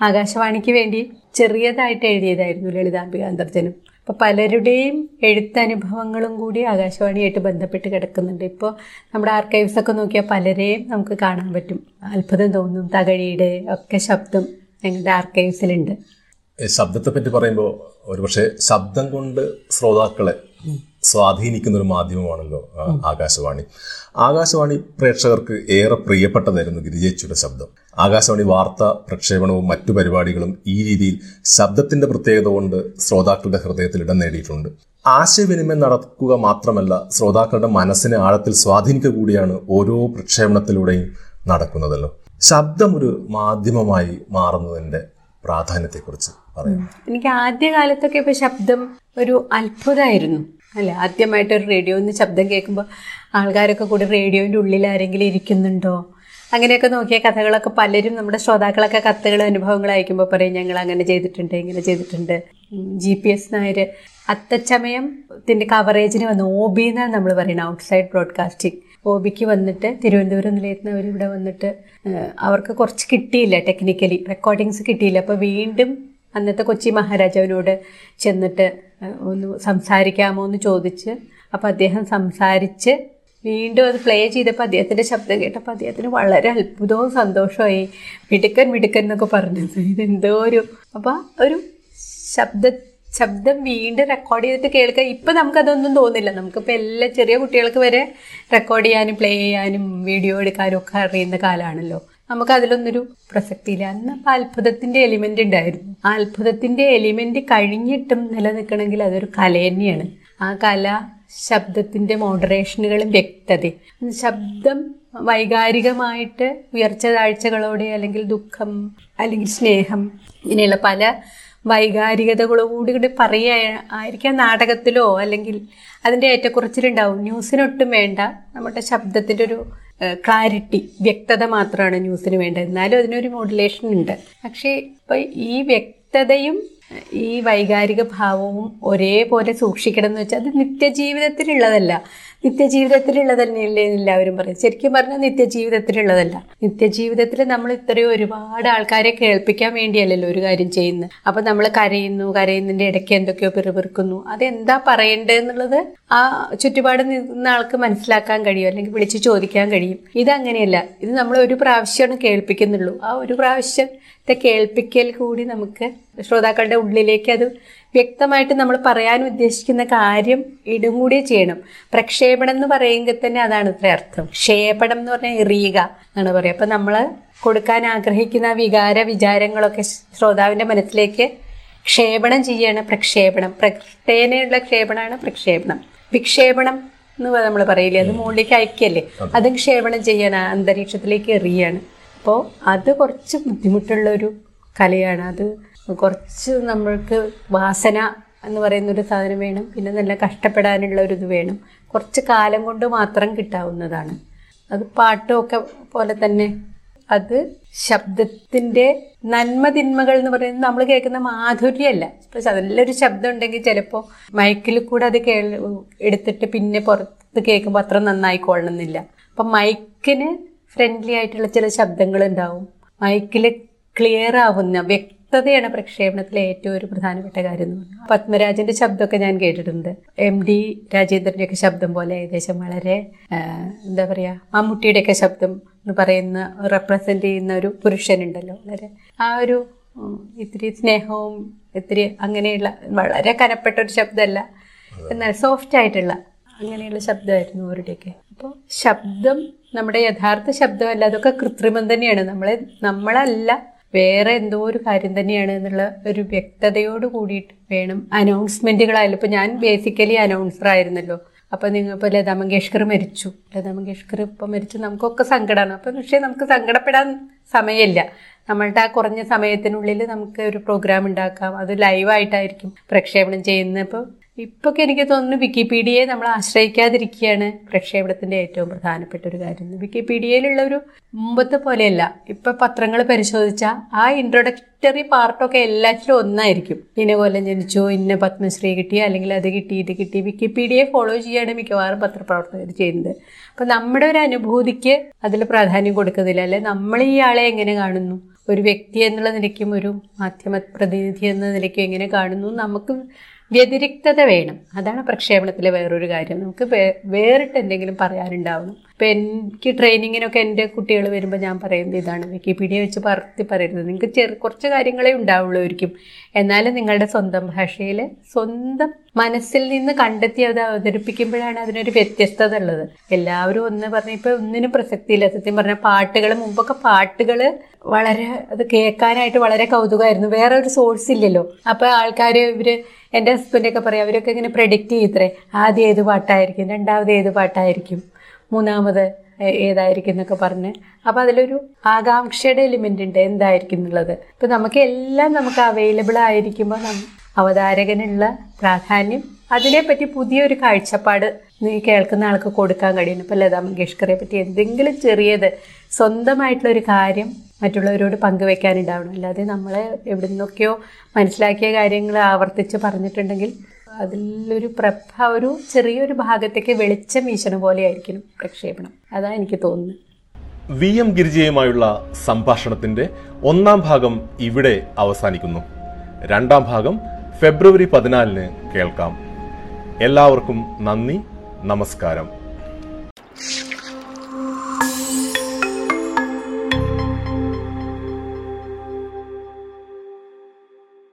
ആകാശവാണിക്ക് വേണ്ടി ചെറിയതായിട്ട് എഴുതിയതായിരുന്നു ലളിതാംബിക അന്തർജനം. അപ്പോൾ പലരുടെയും എഴുത്തനുഭവങ്ങളും കൂടി ആകാശവാണിയായിട്ട് ബന്ധപ്പെട്ട് കിടക്കുന്നുണ്ട്. ഇപ്പോൾ നമ്മുടെ ആർക്കൈവ്സൊക്കെ നോക്കിയാൽ പലരെയും നമുക്ക് കാണാൻ പറ്റും. അത്ഭുതം തോന്നും. തകഴിയുടെ ഒക്കെ ശബ്ദം ഞങ്ങളുടെ ആർക്കൈവ്സിലുണ്ട് ശബ്ദത്തെ പറ്റി പറയുമ്പോൾ ഒരുപക്ഷെ ശബ്ദം കൊണ്ട് ശ്രോതാക്കളെ സ്വാധീനിക്കുന്ന ഒരു മാധ്യമമാണല്ലോ ആകാശവാണി. ആകാശവാണി പ്രേക്ഷകർക്ക് ഏറെ പ്രിയപ്പെട്ടതായിരുന്നു ഗിരിജേച്ചിയുടെ ശബ്ദം. ആകാശവാണി വാർത്താ പ്രക്ഷേപണവും മറ്റു പരിപാടികളും ഈ രീതിയിൽ ശബ്ദത്തിന്റെ പ്രത്യേകത കൊണ്ട് ശ്രോതാക്കളുടെ ഹൃദയത്തിൽ ഇടം നേടിയിട്ടുണ്ട്. ആശയവിനിമയം നടക്കുക മാത്രമല്ല ശ്രോതാക്കളുടെ മനസ്സിനെ ആഴത്തിൽ സ്വാധീനിക്കുക കൂടിയാണ് ഓരോ പ്രക്ഷേപണത്തിലൂടെയും നടക്കുന്നതല്ലോ. ശബ്ദം ഒരു മാധ്യമമായി മാറുന്നതിന്റെ പ്രാധാന്യത്തെക്കുറിച്ച് പറയാം എനിക്ക് ആദ്യ കാലത്തൊക്കെ ഇപ്പോൾ ശബ്ദം ഒരു അത്ഭുതമായിരുന്നു അല്ലേ? ആദ്യമായിട്ട് ഒരു റേഡിയോയിൽ നിന്ന് ശബ്ദം കേൾക്കുമ്പോൾ ആൾക്കാരൊക്കെ കൂടി റേഡിയോന്റെ ഉള്ളിൽ ആരെങ്കിലും ഇരിക്കുന്നുണ്ടോ? അങ്ങനെയൊക്കെ നോക്കിയ കഥകളൊക്കെ പലരും നമ്മുടെ ശ്രോതാക്കളൊക്കെ കത്തുകൾ അനുഭവങ്ങൾ അയക്കുമ്പോൾ പറയും ഞങ്ങൾ അങ്ങനെ ചെയ്തിട്ടുണ്ട് ഇങ്ങനെ ചെയ്തിട്ടുണ്ട്. ജി പി എസ് നായർ അത്തച്ചമയത്തിന്റെ കവറേജിന് വന്ന് ഒ ബി എന്നാണ് നമ്മൾ പറയുന്നത് ഔട്ട്സൈഡ് ബ്രോഡ്കാസ്റ്റിംഗ്. ഒ ബിക്ക് വന്നിട്ട് തിരുവനന്തപുരം നിലയത്തിൽ നിന്ന് അവരിവിടെ വന്നിട്ട് അവർക്ക് കുറച്ച് കിട്ടിയില്ല ടെക്നിക്കലി റെക്കോർഡിങ്സ് കിട്ടിയില്ല. അപ്പോൾ വീണ്ടും അന്നത്തെ കൊച്ചി മഹാരാജാവിനോട് ചെന്നിട്ട് ഒന്ന് സംസാരിക്കാമോ എന്ന് ചോദിച്ച് അപ്പോൾ അദ്ദേഹം സംസാരിച്ച് വീണ്ടും അത് പ്ലേ ചെയ്തപ്പോൾ അദ്ദേഹത്തിന്റെ ശബ്ദം കേട്ടപ്പോൾ അദ്ദേഹത്തിന് വളരെ അത്ഭുതവും സന്തോഷമായി മിടുക്കൻ മിടുക്കൻ എന്നൊക്കെ പറഞ്ഞത്. ഇതെന്തോ ഒരു അപ്പോൾ ഒരു ശബ്ദ ശബ്ദം വീണ്ടും റെക്കോർഡ് ചെയ്തിട്ട് കേൾക്കുക ഇപ്പം നമുക്കതൊന്നും തോന്നില്ല. നമുക്കിപ്പോൾ എല്ലാ ചെറിയ കുട്ടികൾക്ക് വരെ റെക്കോർഡ് ചെയ്യാനും പ്ലേ ചെയ്യാനും വീഡിയോ എടുക്കാനും ഒക്കെ അറിയുന്ന കാലമാണല്ലോ നമുക്ക് അതിലൊന്നൊരു പ്രസക്തിയില്ല. അന്ന് അപ്പോൾ അത്ഭുതത്തിന്റെ എലിമെന്റ് ഉണ്ടായിരുന്നു. ആ അത്ഭുതത്തിന്റെ എലിമെന്റ് കഴിഞ്ഞിട്ടും നിലനിൽക്കണമെങ്കിൽ അതൊരു കല തന്നെയാണ്. ആ കല ശബ്ദത്തിന്റെ മോഡറേഷനുകളും വ്യക്തതയും. ശബ്ദം വൈകാരികമായിട്ട് ഉയർച്ച താഴ്ചകളോടെ അല്ലെങ്കിൽ ദുഃഖം അല്ലെങ്കിൽ സ്നേഹം ഇങ്ങനെയുള്ള പല വൈകാരികതകളോട് കൂടി പറയുക ആയിരിക്കാം നാടകത്തിലോ അല്ലെങ്കിൽ അതിന്റെ ഏറ്റക്കുറച്ചിലുണ്ടാവും. ന്യൂസിനൊട്ടും വേണ്ട. നമ്മുടെ ശബ്ദത്തിന്റെ ഒരു ക്ലാരിറ്റി വ്യക്തത മാത്രമാണ് ന്യൂസിന് വേണ്ടത്. എന്നാലും അതിനൊരു മോഡുലേഷൻ ഉണ്ട്. പക്ഷേ ഇപ്പം ഈ വ്യക്തതയും ഈ വൈകാരിക ഭാവവും ഒരേപോലെ സൂക്ഷിക്കണം എന്ന് വെച്ചാൽ അത് നിത്യജീവിതത്തിലുള്ളതല്ല. നിത്യജീവിതത്തിലുള്ളതന്നെയല്ലേ എന്ന് എല്ലാവരും പറയും ശരിക്കും പറഞ്ഞാൽ നിത്യജീവിതത്തിലുള്ളതല്ല. നിത്യജീവിതത്തിൽ നമ്മൾ ഇത്രയും ഒരുപാട് ആൾക്കാരെ കേൾപ്പിക്കാൻ വേണ്ടിയല്ലല്ലോ ഒരു കാര്യം ചെയ്യുന്നത് അപ്പം നമ്മൾ കരയുന്നു കരയുന്നതിന്റെ ഇടയ്ക്ക് എന്തൊക്കെയോ പിറുപിറുക്കുന്നു. അതെന്താ പറയേണ്ടതെന്നുള്ളത് ആ ചുറ്റുപാട് നിന്ന ആൾക്ക് മനസ്സിലാക്കാൻ കഴിയും അല്ലെങ്കിൽ വിളിച്ച് ചോദിക്കാൻ കഴിയും. ഇതങ്ങനെയല്ല. ഇത് നമ്മൾ ഒരു പ്രാവശ്യമാണ് കേൾപ്പിക്കുന്നുള്ളൂ. ആ ഒരു പ്രാവശ്യത്തെ കേൾപ്പിക്കൽ കൂടി നമുക്ക് ശ്രോതാക്കളുടെ ഉള്ളിലേക്ക് അത് വ്യക്തമായിട്ട് നമ്മൾ പറയാൻ ഉദ്ദേശിക്കുന്ന കാര്യം ഇടും കൂടി ചെയ്യണം. പ്രക്ഷേപണം എന്ന് പറയുമെങ്കിൽ തന്നെ അതാണ് ഇത്ര അർത്ഥം. ക്ഷേപണം എന്ന് പറഞ്ഞാൽ എറിയുക എന്നാണ് പറയുക. അപ്പം നമ്മൾ കൊടുക്കാൻ ആഗ്രഹിക്കുന്ന വികാര വിചാരങ്ങളൊക്കെ ശ്രോതാവിന്റെ മനസ്സിലേക്ക് ക്ഷേപണം ചെയ്യാണ് പ്രക്ഷേപണം. പ്രകൃതേനയുള്ള ക്ഷേപണമാണ് പ്രക്ഷേപണം. വിക്ഷേപണം എന്ന് നമ്മൾ പറയില്ലേ? അത് മുകളിലേക്ക് അയക്കല്ലേ അതും. ക്ഷേപണം ചെയ്യാൻ അന്തരീക്ഷത്തിലേക്ക് എറിയാണ്. അപ്പോൾ അത് കുറച്ച് ബുദ്ധിമുട്ടുള്ള ഒരു കലയാണ്. അത് കുറച്ച് നമ്മൾക്ക് വാസന എന്ന് പറയുന്നൊരു സാധനം വേണം. പിന്നെ നല്ല കഷ്ടപ്പെടാനുള്ള ഒരു ഇത് വേണം. കുറച്ച് കാലം കൊണ്ട് മാത്രം കിട്ടാവുന്നതാണ്. അത് പാട്ടുമൊക്കെ പോലെ തന്നെ അത് ശബ്ദത്തിന്റെ നന്മ തിന്മകൾ എന്ന് പറയുന്നത് നമ്മൾ കേൾക്കുന്ന മാധുര്യമല്ല. ഇപ്പം നല്ലൊരു ശബ്ദം ഉണ്ടെങ്കിൽ ചിലപ്പോൾ മൈക്കിൽ കൂടെ അത് കേൾ എടുത്തിട്ട് പിന്നെ പുറത്ത് കേൾക്കുമ്പോൾ അത്ര നന്നായിക്കൊള്ളണമെന്നില്ല. അപ്പം മൈക്കിന് ഫ്രണ്ട്ലി ആയിട്ടുള്ള ചില ശബ്ദങ്ങൾ ഉണ്ടാവും മൈക്കിൽ ക്ലിയർ ആവുന്ന വ്യക്തതയാണ് പ്രക്ഷേപണത്തിലെ ഏറ്റവും ഒരു പ്രധാനപ്പെട്ട കാര്യം എന്ന് പറഞ്ഞാൽ. പത്മരാജന്റെ ശബ്ദമൊക്കെ ഞാൻ കേട്ടിട്ടുണ്ട്. എം ഡി രാജേന്ദ്രന്റെ ഒക്കെ ശബ്ദം പോലെ ഏകദേശം വളരെ എന്താ പറയാ മമ്മൂട്ടിയുടെയൊക്കെ ശബ്ദം എന്ന് പറയുന്ന റെപ്രസെന്റ് ചെയ്യുന്ന ഒരു പുരുഷനുണ്ടല്ലോ. വളരെ ആ ഒരു ഇത്തിരി സ്നേഹവും ഇത്തിരി അങ്ങനെയുള്ള വളരെ കനപ്പെട്ട ഒരു ശബ്ദമല്ല. എന്നാൽ സോഫ്റ്റ് ആയിട്ടുള്ള അങ്ങനെയുള്ള ശബ്ദമായിരുന്നു അവരുടെയൊക്കെ. അപ്പോൾ ശബ്ദം നമ്മുടെ യഥാർത്ഥ ശബ്ദമല്ല അതൊക്കെ കൃത്രിമം തന്നെയാണ്. നമ്മളെ നമ്മളല്ല വേറെ എന്തോ ഒരു കാര്യം തന്നെയാണ് എന്നുള്ള ഒരു വ്യക്തതയോട് കൂടിയിട്ട് വേണം അനൗൺസ്മെന്റുകളായാലും ഇപ്പൊ ഞാൻ ബേസിക്കലി അനൗൺസർ ആയിരുന്നല്ലോ. അപ്പൊ നിങ്ങൾ ഇപ്പൊ ലതാ മങ്കേഷ്കർ മരിച്ചു. ലതാ മങ്കേഷ്കർ ഇപ്പൊ മരിച്ചു നമുക്കൊക്കെ സങ്കടമാണ് അപ്പൊ പക്ഷേ നമുക്ക് സങ്കടപ്പെടാൻ സമയമില്ല. നമ്മളുടെ ആ കുറഞ്ഞ സമയത്തിനുള്ളിൽ നമുക്ക് ഒരു പ്രോഗ്രാം ഉണ്ടാക്കാം. അത് ലൈവായിട്ടായിരിക്കും പ്രക്ഷേപണം ചെയ്യുന്നത്. ഇപ്പൊക്കെ എനിക്ക് തോന്നുന്നു വിക്കിപീഡിയയെ നമ്മൾ ആശ്രയിക്കാതിരിക്കുകയാണ് പ്രക്ഷേപണത്തിന്റെ ഏറ്റവും പ്രധാനപ്പെട്ട ഒരു കാര്യം. വിക്കിപീഡിയയിലുള്ള ഒരു മുമ്പത്തെ പോലെയല്ല. ഇപ്പൊ പത്രങ്ങൾ പരിശോധിച്ച ആ ഇൻട്രൊഡക്ടറി പാർട്ടൊക്കെ എല്ലാറ്റിലും ഒന്നായിരിക്കും. ഇന്ന കൊല്ലം ജനിച്ചു ഇന്ന പത്മശ്രീ കിട്ടി അല്ലെങ്കിൽ അത് കിട്ടി ഇത് കിട്ടി. വിക്കിപീഡിയയെ ഫോളോ ചെയ്യാണ് മിക്കവാറും പത്രപ്രവർത്തകർ ചെയ്യുന്നത്. അപ്പൊ നമ്മുടെ ഒരു അനുഭൂതിക്ക് അതിൽ പ്രാധാന്യം കൊടുക്കുന്നില്ല. അല്ലെ നമ്മൾ ഈ ആളെ എങ്ങനെ കാണുന്നു? ഒരു വ്യക്തി എന്നുള്ള നിലയ്ക്കും ഒരു മാധ്യമ പ്രതിനിധി എന്ന നിലയ്ക്കും എങ്ങനെ കാണുന്നു? നമുക്ക് വ്യതിരിക്തത വേണം. അതാണ് പ്രക്ഷേപണത്തിലെ വേറൊരു കാര്യം. നമുക്ക് വേറിട്ട് എന്തെങ്കിലും പറയാനുണ്ടാവണം. ഇപ്പം എനിക്ക് ട്രെയിനിങ്ങിനൊക്കെ എന്റെ കുട്ടികൾ വരുമ്പോൾ ഞാൻ പറയുന്നത് ഇതാണ്. വിക്കിപീഡിയ വെച്ച് പറത്തി പറയരുത്. നിങ്ങൾക്ക് ചെറു കുറച്ച് കാര്യങ്ങളെ ഉണ്ടാവുള്ളൂ ആയിരിക്കും എന്നാലും നിങ്ങളുടെ സ്വന്തം ഭാഷയിൽ സ്വന്തം മനസ്സിൽ നിന്ന് കണ്ടെത്തി അത് അവതരിപ്പിക്കുമ്പോഴാണ് അതിനൊരു വ്യത്യസ്തത ഉള്ളത്. എല്ലാവരും ഒന്ന് പറഞ്ഞ ഇപ്പം ഒന്നിനും പ്രസക്തിയില്ല. സത്യം പറഞ്ഞാൽ പാട്ടുകൾ മുമ്പൊക്കെ പാട്ടുകൾ വളരെ അത് കേൾക്കാനായിട്ട് വളരെ കൗതുകമായിരുന്നു. വേറെ ഒരു സോഴ്സ് ഇല്ലല്ലോ. അപ്പോൾ ആൾക്കാർ ഇവർ എന്റെ ഹസ്ബൻഡൊക്കെ പറയും അവരൊക്കെ ഇങ്ങനെ പ്രഡിക്റ്റ് ചെയ്യത്രേ ആദ്യം ഏത് പാട്ടായിരിക്കും? രണ്ടാമത് ഏത് പാട്ടായിരിക്കും? മൂന്നാമത് ഏതായിരിക്കും എന്നൊക്കെ പറഞ്ഞ്. അപ്പോൾ അതിലൊരു ആകാംക്ഷയുടെ എലിമെന്റ് ഉണ്ട്. എന്തായിരിക്കും എന്നുള്ളത്. ഇപ്പം നമുക്ക് എല്ലാം നമുക്ക് അവൈലബിൾ ആയിരിക്കുമ്പോൾ അവതാരകനുള്ള പ്രാധാന്യം അതിനെപ്പറ്റി പുതിയൊരു കാഴ്ചപ്പാട് നീ കേൾക്കുന്ന ആൾക്ക് കൊടുക്കാൻ കഴിയുന്നു. ഇപ്പം ലതാ മങ്കേഷ്കറെ പറ്റി എന്തെങ്കിലും ചെറിയത് സ്വന്തമായിട്ടുള്ളൊരു കാര്യം മറ്റുള്ളവരോട് പങ്കുവെക്കാനുണ്ടാവണം. അല്ലാതെ നമ്മളെ എവിടെ നിന്നൊക്കെയോ മനസ്സിലാക്കിയ കാര്യങ്ങൾ ആവർത്തിച്ച് പറഞ്ഞിട്ടുണ്ടെങ്കിൽ അതിലൊരു പ്രഭ ഒരു ചെറിയൊരു ഭാഗത്തേക്ക് വെളിച്ചം വീശണ പോലെ ആയിരിക്കും പ്രക്ഷേപണം. അതാണ് എനിക്ക് തോന്നുന്നത്. വി എം ഗിരിജയുമായുള്ള സംഭാഷണത്തിന്റെ ഒന്നാം ഭാഗം ഇവിടെ അവസാനിക്കുന്നു. രണ്ടാം ഭാഗം ഫെബ്രുവരി പതിനാലിന് കേൾക്കാം. എല്ലാവർക്കും നന്ദി നമസ്കാരം.